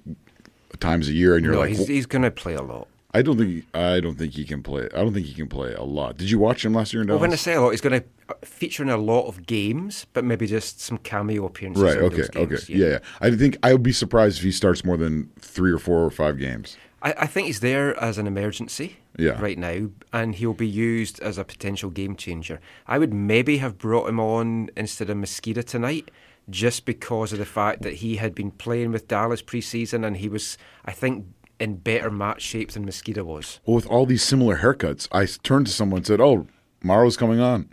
times a year? And you're no, like, he's, he's going to play a lot. I don't think I don't think he can play. I don't think he can play a lot. Did you watch him last year in Well, Dallas? when I say a lot, he's going to uh, feature in a lot of games, but maybe just some cameo appearances. right. in Okay. those games, okay. Yeah. yeah. I think I would be surprised if he starts more than three or four or five games. I, I think he's there as an emergency Yeah. right now, and he'll be used as a potential game changer. I would maybe have brought him on instead of Mezquida tonight, just because of the fact that he had been playing with Dallas preseason, and he was, I think, in better match shape than Mezquida was. Well, with all these similar haircuts, I turned to someone and said, "Oh, Mauro's coming on,"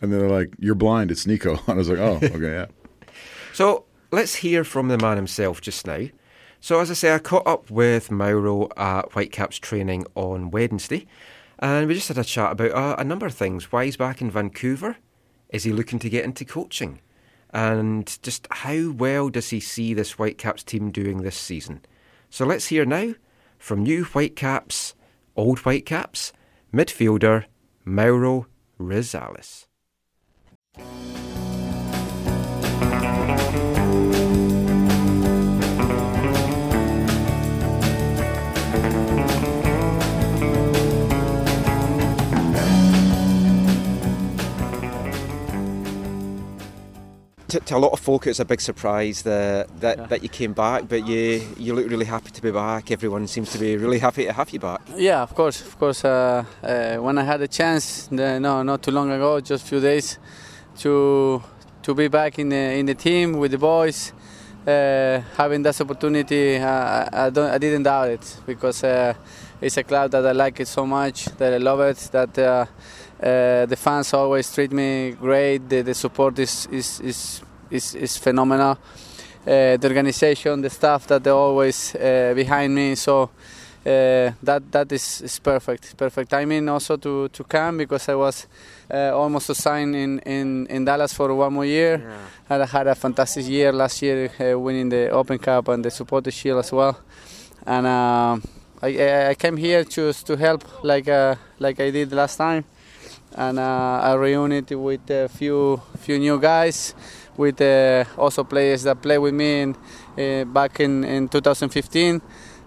and they're like, "You're blind. It's Nico." And I was like, "Oh, okay, yeah." So let's hear from the man himself just now. So, as I say, I caught up with Mauro at Whitecaps training on Wednesday, and we just had a chat about a number of things. Why he's back in Vancouver? Is he looking to get into coaching? And just how well does he see this Whitecaps team doing this season? So, let's hear now from new Whitecaps, old Whitecaps, midfielder Mauro Rosales. To, to a lot of folk, it's a big surprise that that, Yeah. that you came back, but you you look really happy to be back. Everyone seems to be really happy to have you back. Yeah, of course, of course. Uh, uh, when I had a chance, the, no, not too long ago, just a few days, to to be back in the in the team with the boys, uh, having that opportunity, uh, I, I don't, I didn't doubt it because uh, it's a club that I like it so much, that I love it, that. Uh, the fans always treat me great. The, the support is is, is is is phenomenal. Uh, the organization, the staff that they're always uh, behind me. So uh, that that is, is perfect. Perfect timing also to, to come because I was uh, almost assigned in, in, in Dallas for one more year. And I had a fantastic year last year, uh, winning the Open Cup and the Supporter Shield as well. And uh, I, I- I came here just to help, like uh, like I did last time and uh, I reunited with a few few new guys, with uh, also players that played with me in, uh, back in, in 2015,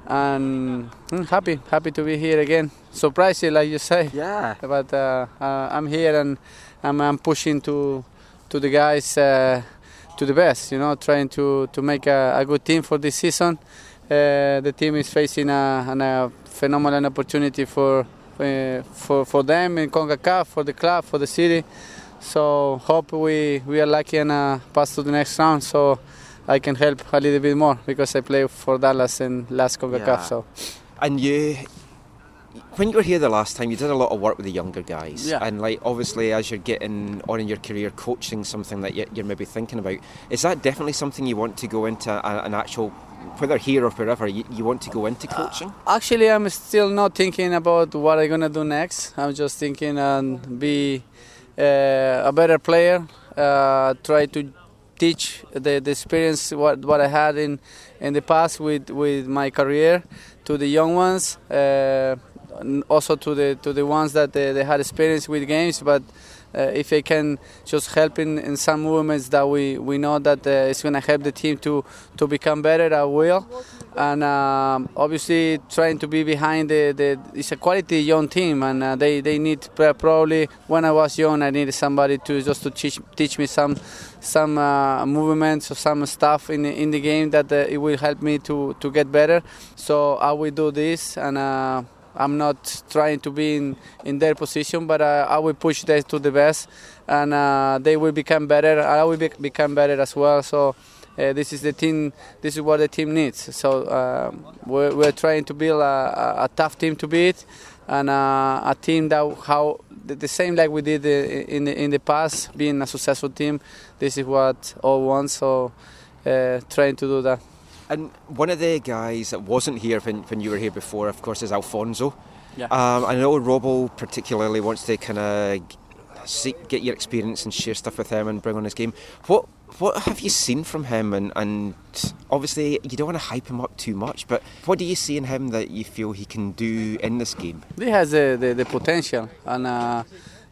and I'm happy happy to be here again. Surprising, like you say, Yeah. but uh, uh, I'm here and I'm, I'm pushing to to the guys uh, to the best. You know, trying to to make a, a good team for this season. Uh, the team is facing a, an- a phenomenal opportunity for uh, for for them in CONCACAF, for the club, for the city. So hope we we are lucky and uh, pass to the next round. So I can help a little bit more because I play for Dallas in last CONCACAF. Yeah. So And you, when you were here the last time, you did a lot of work with the younger guys. Yeah. And like obviously, as you're getting on in your career, coaching something that you- you're maybe thinking about, is that definitely something you want to go into an actual, whether here or wherever, you, you want to go into coaching? Actually, I'm still not thinking about what I'm gonna do next. I'm just thinking and be uh, a better player. Uh, try to teach the, the experience what, what I had in in the past with, with my career to the young ones. Uh, also to the to the ones that they, they had experience with games, but. Uh, if I can just help in, in some movements that we, we know that uh, it's going to help the team to, to become better, I will. And um, obviously, trying to be behind the, the it's a quality young team, and uh, they, they need probably when I was young, I needed somebody to just to teach teach me some some uh, movements or some stuff in the, in the game that uh, it will help me to, to get better. So I will do this and. Uh, I'm not trying to be in, in their position, but uh, I will push them to the best, and uh, they will become better. I will be, become better as well. So uh, this is the team. This is what the team needs. So um, we're, we're trying to build a, a, tough team to beat, and uh, a team that how the, the same like we did uh, in the, in the past, being a successful team. This is what all want. So uh, trying to do that. And one of the guys that wasn't here when, when you were here before, of course, is Alfonso. Yeah. Um, I know Robbo particularly wants to kind of get your experience and share stuff with him and bring on his game. What what have you seen from him? And, and obviously, you don't want to hype him up too much, but what do you see in him that you feel he can do in this game? He has the, the, the potential and uh,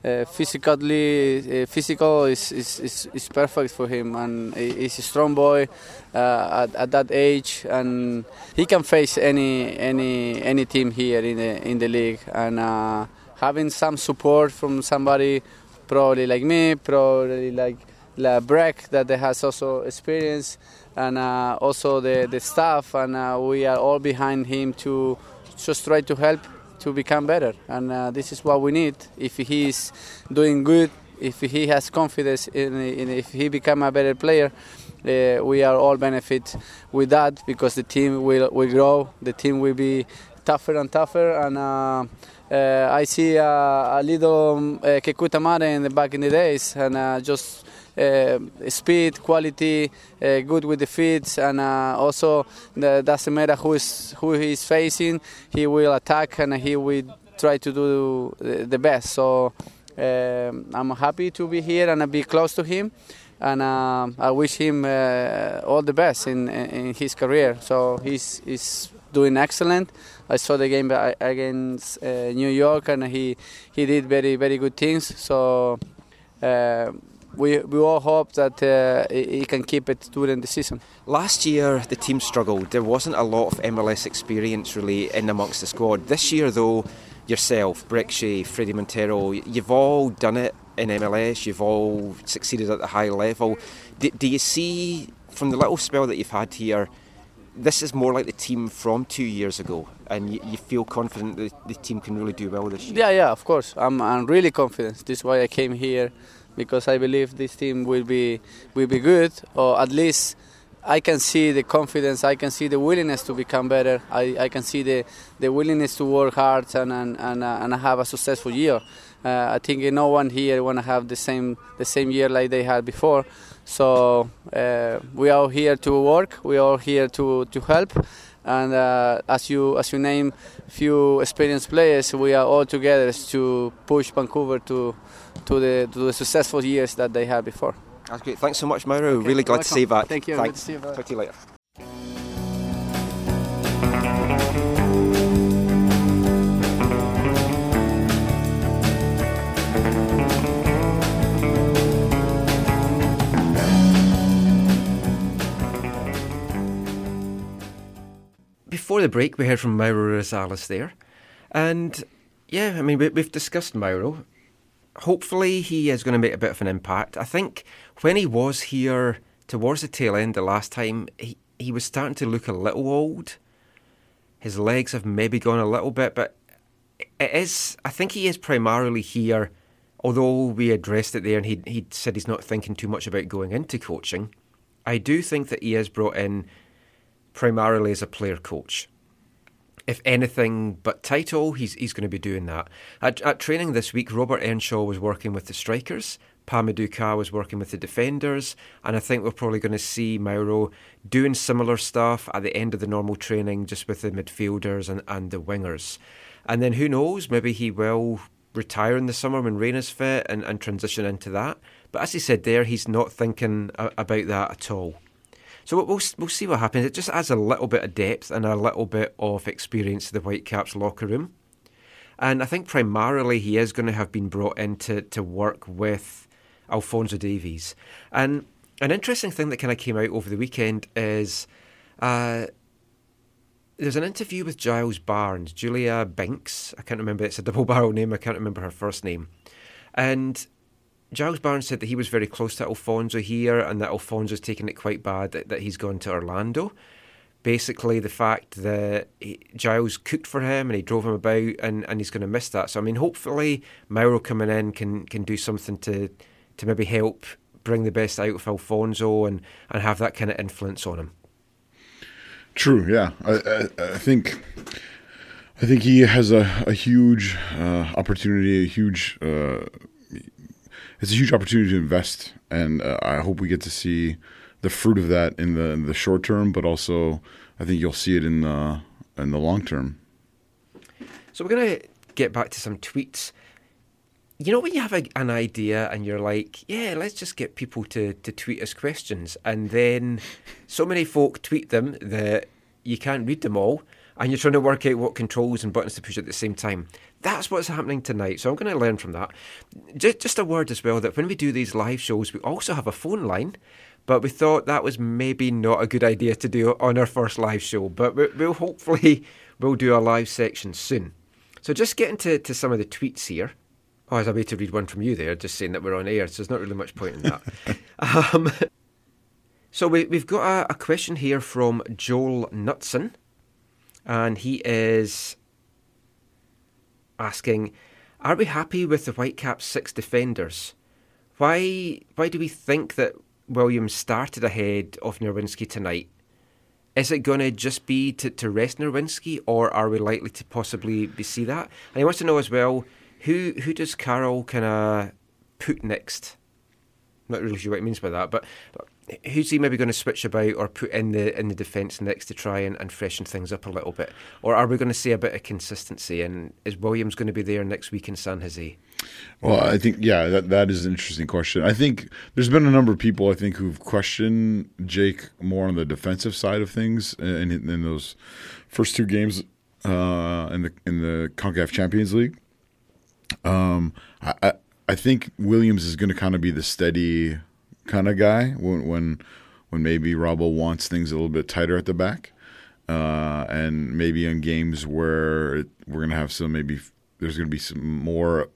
uh, physically uh, physical is, is, is, is perfect for him and he- he's a strong boy uh, at, at that age and he can face any any any team here in the in the league. And uh, having some support from somebody probably like me probably like like Brek that has also experience and uh, also the, the staff and we are all behind him to just try to help to become better. And uh, this is what we need. If he is doing good if he has confidence in, in if he become a better player uh, we are all benefit with that because the team will, will grow the team will be tougher and tougher. And uh, uh, I see a little um, uh, Kekuta Manneh in the back in the days. And uh, just speed, quality, uh, good with the feet, and uh, also the, doesn't matter who is who he is facing, he will attack and he will try to do the best. So um, I'm happy to be here and be close to him, and uh, I wish him uh, all the best in in his career. So he's he's doing excellent. I saw the game against uh, New York, and he he did very very good things. So. We, we all hope that uh, he can keep it during the season. Last year, the team struggled. There wasn't a lot of MLS experience really in amongst the squad. This year, though, yourself, Brickshay, Fredy Montero, you've all done it in MLS. You've all succeeded at the high level. do, do you see from the little spell that you've had here? This is more like the team from two years ago, and you, you feel confident that the team can really do well this year. Yeah, yeah, of course. I'm, I'm really confident. This is why I came here, because I believe this team will be will be good, or at least I can see the confidence. I can see the willingness to become better. I, I can see the, the willingness to work hard and and and, uh, and have a successful year. Uh, I think no one here want to have the same the same year like they had before. So uh, we are here to work. We are here to, to help. And uh, as you as you name few experienced players, we are all together to push Vancouver to to the to the successful years that they had before. That's great. Thanks so much, Mauro. Okay, really glad you're to see you welcome. back. Thank you. Good Thanks. to see you back. Talk to you later. Before the break, we heard from Mauro Rosales there. And yeah, I mean, we, we've discussed Mauro. Hopefully, he is going to make a bit of an impact. I think when he was here towards the tail end the last time, he, he was starting to look a little old. His legs have maybe gone a little bit, but it is. I think he is primarily here. Although we addressed it there, and he he said he's not thinking too much about going into coaching. I do think that he is brought in primarily as a player coach. If anything but title, he's he's going to be doing that. At, at training this week, Robert Earnshaw was working with the strikers. Pa Modou Kah was working with the defenders, and I think we're probably going to see Mauro doing similar stuff at the end of the normal training, just with the midfielders and, and the wingers. And then who knows, maybe he will retire in the summer when Reyna is fit and, and transition into that. But as he said there, he's not thinking about that at all. So we'll we'll see what happens. It just adds a little bit of depth and a little bit of experience to the Whitecaps locker room. And I think primarily he is going to have been brought in to, to work with Alfonso Davies. And an interesting thing that kind of came out over the weekend is uh, there's an interview with Giles Barnes, Julia Binks. I can't remember, it's a double barrel name, I can't remember her first name. And Giles Barnes said that he was very close to Alfonso here and that Alfonso's taken it quite bad that, that he's gone to Orlando. Basically, the fact that he, Giles cooked for him and he drove him about and, and he's going to miss that. So, I mean, hopefully, Mauro coming in can, can do something to, to maybe help bring the best out of Alfonso and, and have that kind of influence on him. True. Yeah, I, I, I think I think he has a, a huge uh, opportunity, a huge. Uh, it's a huge opportunity to invest, and uh, I hope we get to see the fruit of that in the in the short term, but also I think you'll see it in the in the long term. So we're to get back to some tweets. You know when you have a, an idea and you're like, yeah, let's just get people to, to tweet us questions, and then so many folk tweet them that you can't read them all, and you're trying to work out what controls and buttons to push at the same time. That's what's happening tonight. So I'm going to learn from that. Just, just a word as well that when we do these live shows, we also have a phone line. But we thought that was maybe not a good idea to do on our first live show. But we- we'll hopefully we'll do a live section soon. So just getting to, to some of the tweets here. Oh, I was about to read one from you there, just saying that we're on air, so there's not really much point in that. um, so we, we've got a, a question here from Joel Nutson, and he is asking, "Are we happy with the Whitecaps six defenders? Why why do we think that Williams started ahead of Nerwinski tonight? Is it going to just be to, to rest Nerwinski, or are we likely to possibly see that? And he wants to know as well who who does Carroll kind of put next? Not really sure what he means by that, but who's he maybe going to switch about or put in the in the defence next to try and, and freshen things up a little bit, or are we going to see a bit of consistency? And is Williams going to be there next week in San Jose? Well, I think yeah, that that is an interesting question. I think there's been a number of people I think who've questioned Jake more on the defensive side of things in, in those first two games uh, in the in the Concacaf Champions League. Um, I, I I think Williams is going to kind of be the steady kind of guy when when when maybe Robbo wants things a little bit tighter at the back, uh, and maybe in games where we're to have some maybe there's to be some more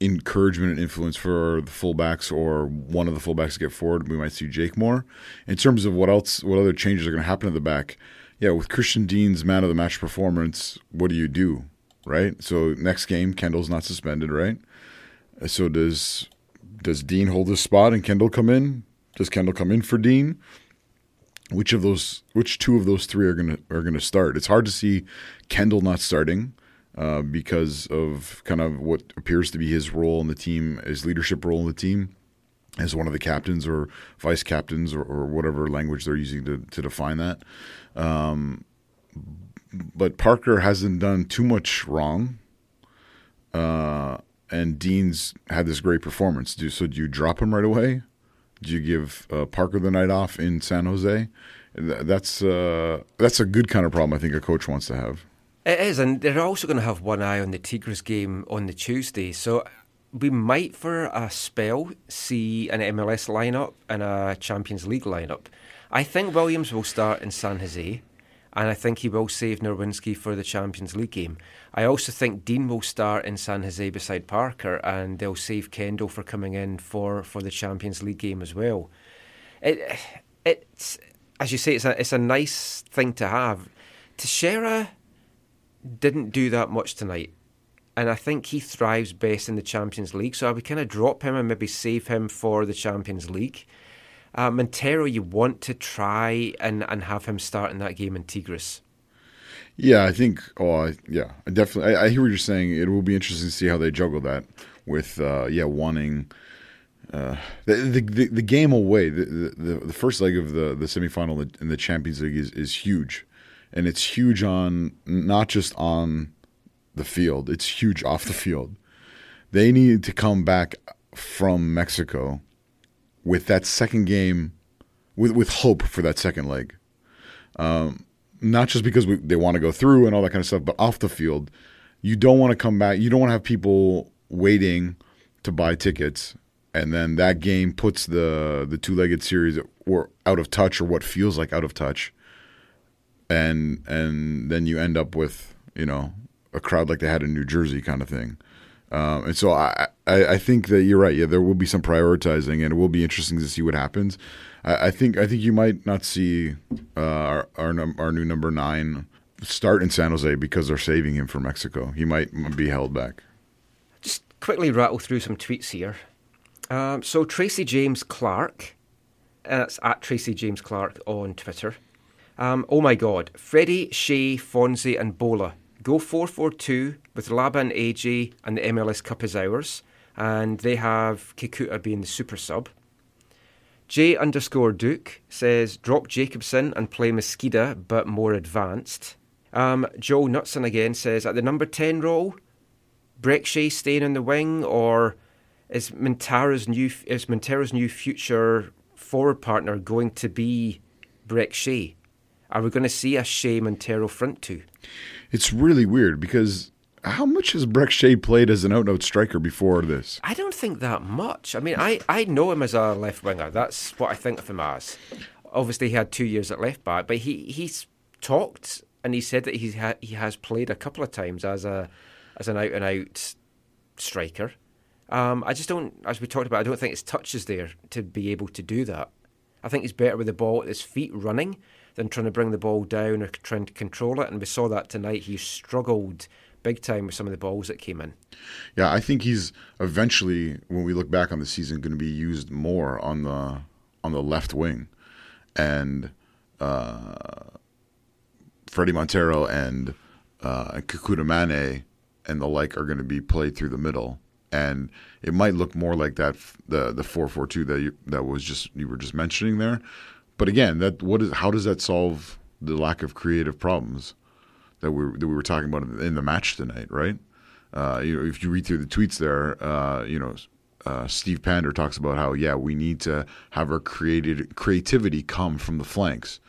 encouragement and influence for the fullbacks or one of the fullbacks to get forward, we might see Jake more. In terms of what else, what other changes are going to happen at the back, yeah, with Christian Dean's man of the match performance, what do you do, right? So next game, Kendall's not suspended, right? So does does Dean hold his spot and Kendall come in? Does Kendall come in for Dean? Which of those, which two of those three are gonna are gonna start? It's hard to see Kendall not starting uh, because of kind of what appears to be his role in the team, his leadership role in the team as one of the captains or vice captains or, or whatever language they're using to, to define that. Um, but Parker hasn't done too much wrong. Uh, and Dean's had this great performance. Do so? Do you drop him right away? Do you give uh, Parker the night off in San Jose? That's uh, that's a good kind of problem. I think a coach wants to have. It is, and they're also going to have one eye on the Tigres game on the Tuesday. So we might, for a spell, see an MLS lineup and a Champions League lineup. I think Williams will start in San Jose, and I think he will save Nerwinski for the Champions League game. I also think Dean will start in San Jose beside Parker, and they'll save Kendall for coming in for, for the Champions League game as well. It, it's as you say, it's a it's a nice thing to have. Techera didn't do that much tonight, and I think he thrives best in the Champions League. So I would kind of drop him and maybe save him for the Champions League. Uh, Montero, you want to try and, and have him start in that game in Tigres. Yeah, I think. Oh, I, yeah, I definitely. I, I, hear what you're saying. It will be interesting to see how they juggle that with, uh, yeah, wanting uh, the, the, the the game away. The, the the first leg of the the semifinal in the Champions League is is huge, and it's huge on not just on the field. It's huge off the field. They need to come back from Mexico with that second game, with with hope for that second leg. Um, not just because we, they want to go through and all that kind of stuff, but off the field, you don't want to come back. You don't want to have people waiting to buy tickets, and then that game puts the the two legged series or out of touch or what feels like out of touch, and and then you end up with you know a crowd like they had in New Jersey kind of thing. Um, and so I, I, I think that you're right. Yeah, there will be some prioritizing, and it will be interesting to see what happens. I, I think I think you might not see uh, our our, num- our new number nine start in San Jose because they're saving him for Mexico. He might be held back. Just quickly rattle through some tweets here. Um, so Tracy James Clark, it's at Tracy James Clark on Twitter. Um, oh my God, Freddie, Shea, Fonzie, and Bola go 4 4 2 with Laban AJ and the MLS Cup is ours, and they have Kekuta being the super sub. J underscore Duke says drop Jacobson and play Mezquida but more advanced. Um, Joe Knutson again says at the number 10 role, Brek Shea staying in the wing or is Montero's new is Montero's new future forward partner going to be Brek Shea? Are we going to see a Shea Montero front two? It's really weird because how much has Brek Shea played as an out and out striker before this? I don't think that much. I mean, I, I know him as a left winger. That's what I think of him as. Obviously, he had two years at left back, but he he's talked and he said that he ha- he has played a couple of times as a as an out and out striker. Um, I just don't, as we talked about, I don't think his touch is there to be able to do that. I think he's better with the ball at his feet running than trying to bring the ball down or trying to control it. And we saw that tonight. He struggled big time with some of the balls that came in. Yeah, I think he's eventually, when we look back on the season, going to be used more on the on the left wing, and uh, Fredy Montero and uh, Manneh and the like are going to be played through the middle, and it might look more like that the the four four two that you, that was just you were just mentioning there, but again, that what is how does that solve the lack of creative problems? That we that we were talking about in the match tonight, right? Uh, you know, if you read through the tweets there, uh, you know, uh, Steve Pander talks about how yeah, we need to have our created creativity come from the flanks,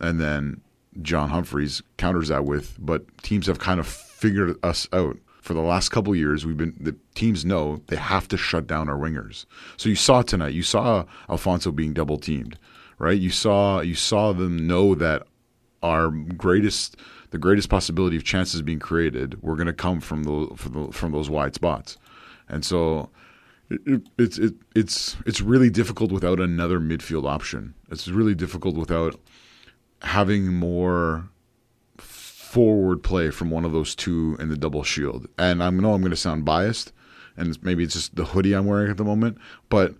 and then John Humphreys counters that with, but teams have kind of figured us out. For the last couple years, we've been the teams know they have to shut down our wingers. So you saw tonight, you saw Alfonso being double teamed, right? You saw you saw them know that our greatest the greatest possibility of chances being created were going to come from the, from the, from those wide spots, and so it, it, it's it, it's it's really difficult without another midfield option. It's really difficult without having more forward play from one of those two in the double shield. And I know I'm going to sound biased, and maybe it's just the hoodie I'm wearing at the moment, but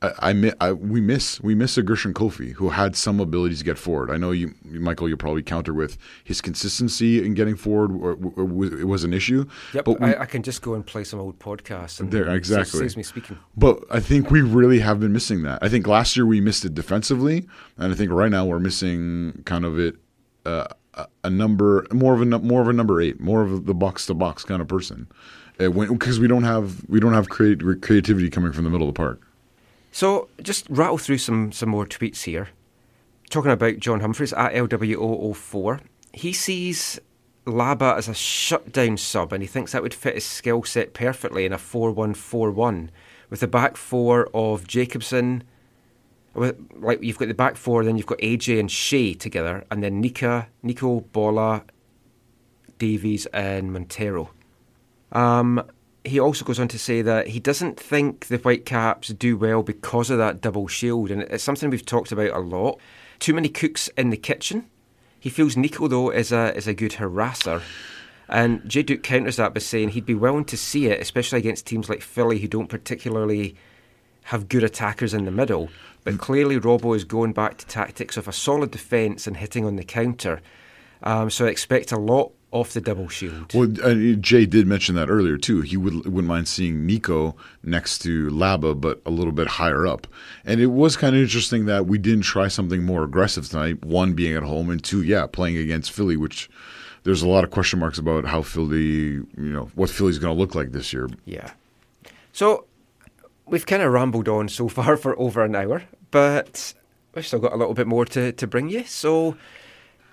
I, I, I we miss we miss a Gershon Koffie who had some ability to get forward. I know you, Michael, you'll probably counter with his consistency in getting forward. Or, or, or it was an issue. Yep, but we- I, I can just go and play some old podcasts. And There, exactly. saves me speaking. But I think we really have been missing that. I think last year we missed it defensively, and I think right now we're missing kind of it uh, a- a number more of a more of a number eight, more of the box to box kind of person, because we don't have we don't have create, creativity coming from the middle of the park. So just rattle through some some more tweets here. Talking about John Humphreys at LWO04, he sees Laba as a shutdown sub, and he thinks that would fit his skill set perfectly in a four-one-four-one with the back four of Jacobson. Like you've got the back four, then you've got AJ and Shea together, and then Nika, Nico, Bola, Davies, and Montero. Um, he also goes on to say that he doesn't think the Whitecaps do well because of that double shield, and it's something we've talked about a lot. Too many cooks in the kitchen. He feels Nico though is a is a good harasser, and Jay Duke counters that by saying he'd be willing to see it, especially against teams like Philly who don't particularly have good attackers in the middle. But clearly, Robbo is going back to tactics of a solid defence and hitting on the counter. Um, so I expect a lot off the double shield. Well, uh, Jay did mention that earlier too. He would wouldn't mind seeing Nico next to Laba, but a little bit higher up. And it was kind of interesting that we didn't try something more aggressive tonight. One being at home, and two, yeah, playing against Philly, which there's a lot of question marks about how Philly, you know, what Philly's going to look like this year. Yeah. So we've kind of rambled on so far for over an hour, but we've still got a little bit more to, to bring you. So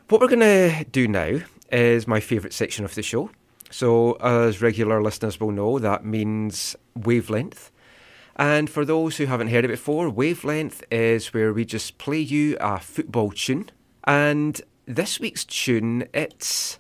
what we're going to do now is my favourite section of the show. So, as regular listeners will know, that means wavelength. And for those who haven't heard it before, wavelength is where we just play you a football tune. And this week's tune, it's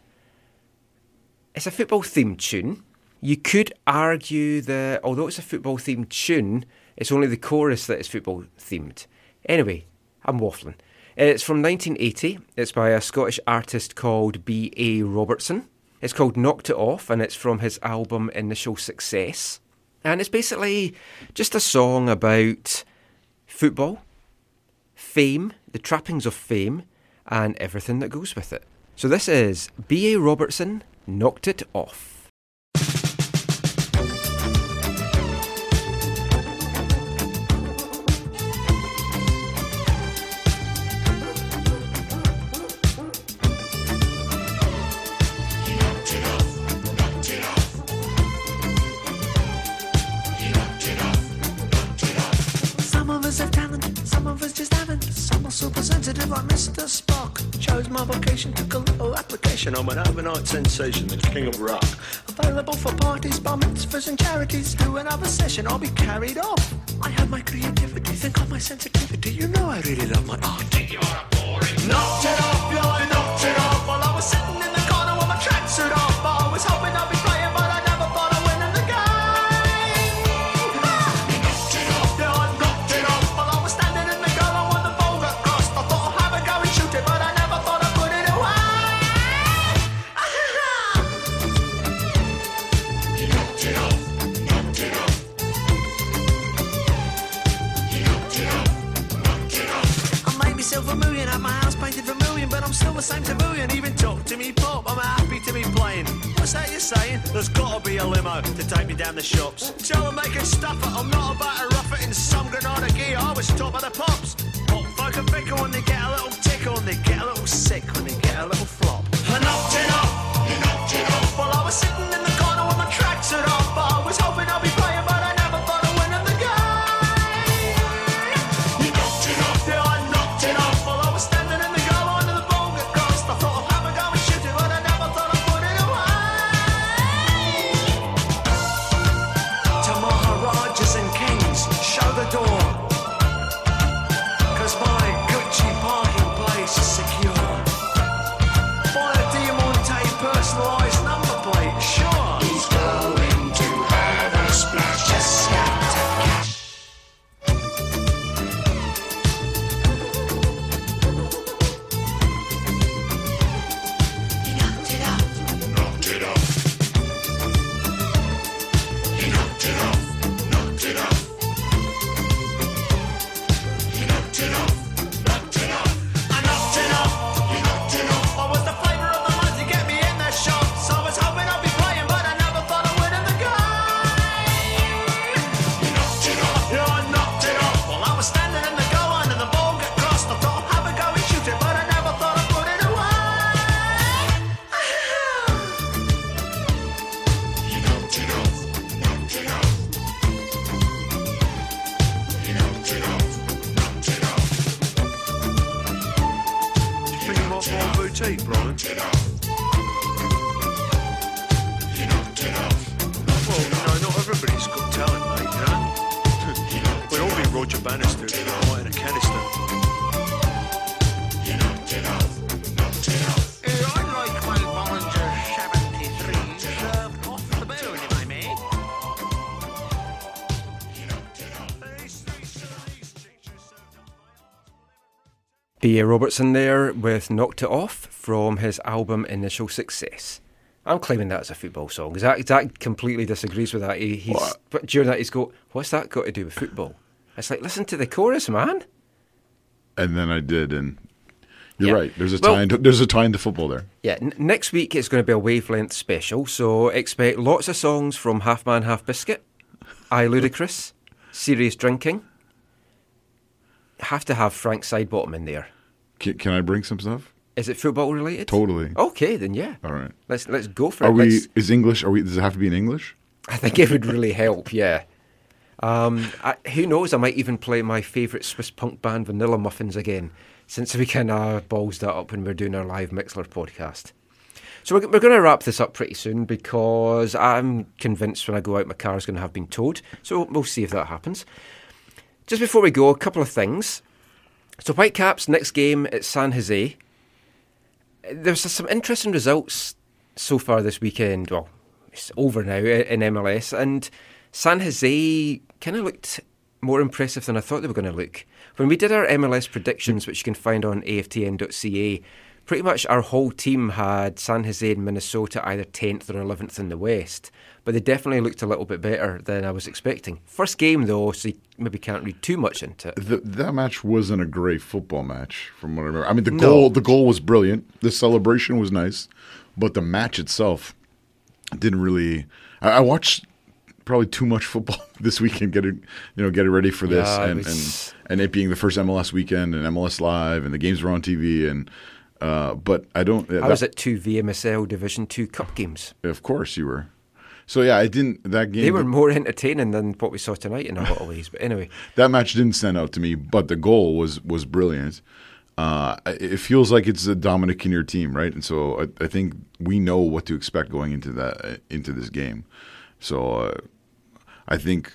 it's a football themed tune. You could argue that although it's a football themed tune, it's only the chorus that is football themed. Anyway, I'm waffling. It's from 1980. It's by a Scottish artist called B.A. Robertson. It's called Knocked It Off and it's from his album Initial Success. And it's basically just a song about football, fame, the trappings of fame, and everything that goes with it. So this is B.A. Robertson, Knocked It Off. My vocation, took a little application. I'm an overnight sensation, the king of rock. Available for parties, bar mitzvahs and charities. Do another session, I'll be carried off. I have my creativity, think of my sensitivity. You know I really love my art. You're a boring Knocked it off, to me pop, I'm happy to be playing. What's that you're saying? There's gotta be a limo to take me down the shops. Tell them they can stuff it, I'm not about to rough it in some Granada gear. I was top of the pops. Pop folk are fickle when they get a little tickle, and they get a little sick when they get a little flop. You knocked it off. While I was sitting in the corner with my tracksuit off, but I was hoping I'd be B.A. Robertson there with Knocked It Off from his album Initial Success. I'm claiming that as a football song. Zach, Zach completely disagrees with that. He, he's, What? but during that, he's go, What's that got to do with football? It's like, listen to the chorus, man. And then I did, and you're Yeah. right. There's a Well- tie. Into, there's a tie into football there. Yeah, n- next week it's going to be a wavelength special, so expect lots of songs from Half Man, Half Biscuit, I Ludicrous, Serious Drinking. Have to have Frank Sidebottom in there. Can, can I bring some stuff? Is it football related? Totally. Okay, then yeah. All right. Let's let's go for Are it. Are we? Let's- Is English? Are we? Does it have to be in English? I think it would really help. Yeah. Um, I, who knows? I might even play my favourite Swiss punk band, Vanilla Muffins, again, since we kind of balls that up when we're doing our live Mixler podcast. So we're, we're going to wrap this up pretty soon because I'm convinced when I go out, my car is going to have been towed. So we'll see if that happens. Just before we go, a couple of things. So Whitecaps next game at San Jose. There's some interesting results so far this weekend. Well, it's over now in MLS, and San Jose kind of looked more impressive than I thought they were going to look. When we did our MLS predictions, which you can find on aftn.ca, pretty much our whole team had San Jose and Minnesota either 10th or 11th in the West, but they definitely looked a little bit better than I was expecting. First game, though, so you maybe can't read too much into it. The, that match wasn't a great football match, from what I remember. I mean, the No. goal, the goal was brilliant. The celebration was nice, but the match itself didn't really. I, I watched probably too much football this weekend, getting you know, getting ready for this, Yeah, and, was- and and it being the first MLS weekend and MLS Live, and the games were on TV, and uh, but I don't. I was at two VMSL Division 2 Cup games. of course, you were. So yeah, I didn't. That game, They were more entertaining than what we saw tonight in a lot of ways. But anyway, that match didn't stand out to me, but the goal was was brilliant. Uh, it feels like it's a Dominic Kinnear team, right? And so I, I think we know what to expect going into that into this game. So uh, I think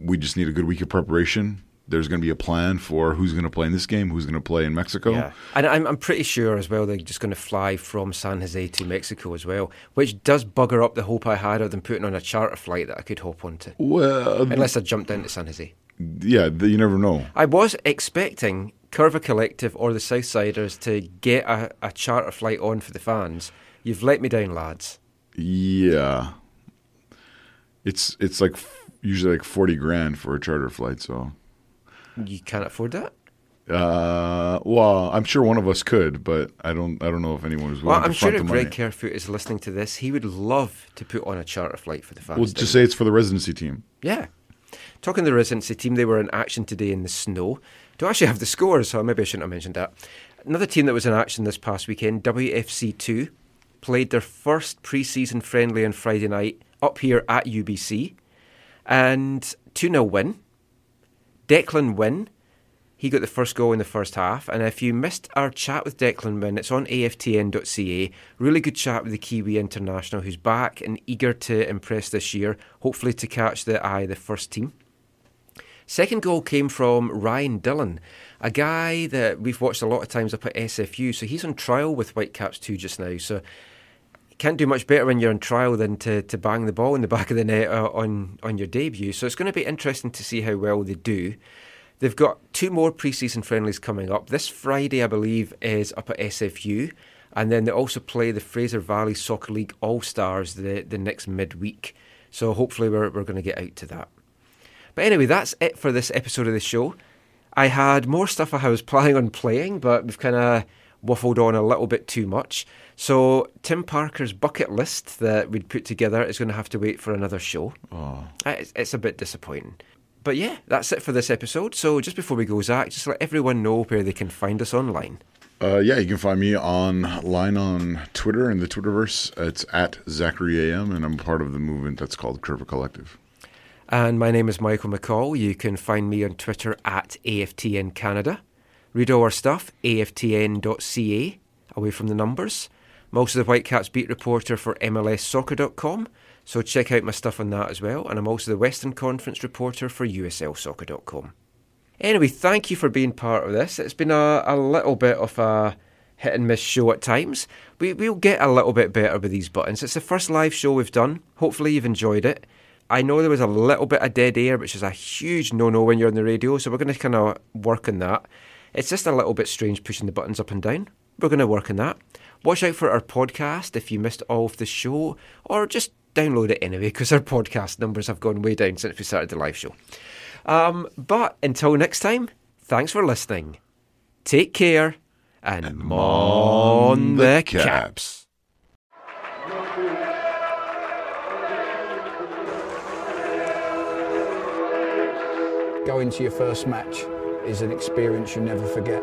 we just need a good week of preparation. There's going to be a plan for who's going to play in this game, who's going to play in Mexico. yeah. And I'm, I'm pretty sure as well they're just going to fly from San Jose to Mexico as well, which does bugger up the hope I had of them putting on a charter flight that I could hop onto. Well, Unless I jumped into San Jose. yeah, you never know. I was expecting Curva Collective or the Southsiders to get a, a charter flight on for the fans. You've let me down, lads. Yeah, it's it's like f- usually like forty grand for a charter flight. So You can't afford that? Uh, well, I'm sure one of us could, but I don't. I don't know if anyone was willing Well, I'm to sure if Greg. Kerfoot is listening to this, he would love to put on a charter flight for the fans. Well, just say it's for the residency team. Yeah. Talking to the residency team, they were in action today in the snow. Do I actually have the scores, so maybe I shouldn't have mentioned that. Another team that was in action this past weekend, WFC2, played their first pre season friendly on Friday night up here at UBC. And 2 0 win. Declan Wynne. He got the first goal in the first half. And if you missed our chat with Declan Wynne, it's on aftn.ca. Really good chat with the Kiwi international who's back and eager to impress this year, hopefully to catch the eye of the first team. Second goal came from Ryan Dillon, a guy that we've watched a lot of times up at SFU. So he's on trial with Whitecaps 2 just now. So can't do much better when you're on trial than to, to bang the ball in the back of the net uh, on, on your debut. So it's going to be interesting to see how well they do. They've got two more preseason friendlies coming up. This Friday, I believe, is up at SFU. And then they also play the Fraser Valley Soccer League All Stars the, the next midweek. So hopefully, we're, we're going to get out to that. But anyway, that's it for this episode of the show. I had more stuff I was planning on playing, but we've kind of waffled on a little bit too much. So Tim Parker's bucket list that we'd put together is going to have to wait for another show. Oh, It's, it's a bit disappointing. But yeah, that's it for this episode. So just before we go, Zach, just let everyone know where they can find us online. uh, yeah. You can find me online on Twitter in the Twitterverse. It's at Zachary AM, and I'm part of the movement that's called Curva Collective. And my name is Michael McColl. You can find me on Twitter at AFTN Canada. Read all our stuff, aftn.ca. away from the numbers. I'm also the Whitecaps beat reporter for MLSsoccer.com, so check out my stuff on that as well. And I'm also the Western Conference reporter for USLsoccer.com. Anyway, thank you for being part of this. It's been a, a little bit of a hit and miss show at times. We, we'll get a little bit better with these buttons. It's the first live show we've done. Hopefully, you've enjoyed it. I know there was a little bit of dead air, which is a huge no no when you're on the radio, so we're going to kind of work on that. It's just a little bit strange pushing the buttons up and down. We're going to work on that. Watch out for our podcast if you missed all of the show, or just download it anyway, because our podcast numbers have gone way down since we started the live show. Um, but until next time, thanks for listening. Take care and, and mon the caps. Going to your first match is an experience you never forget.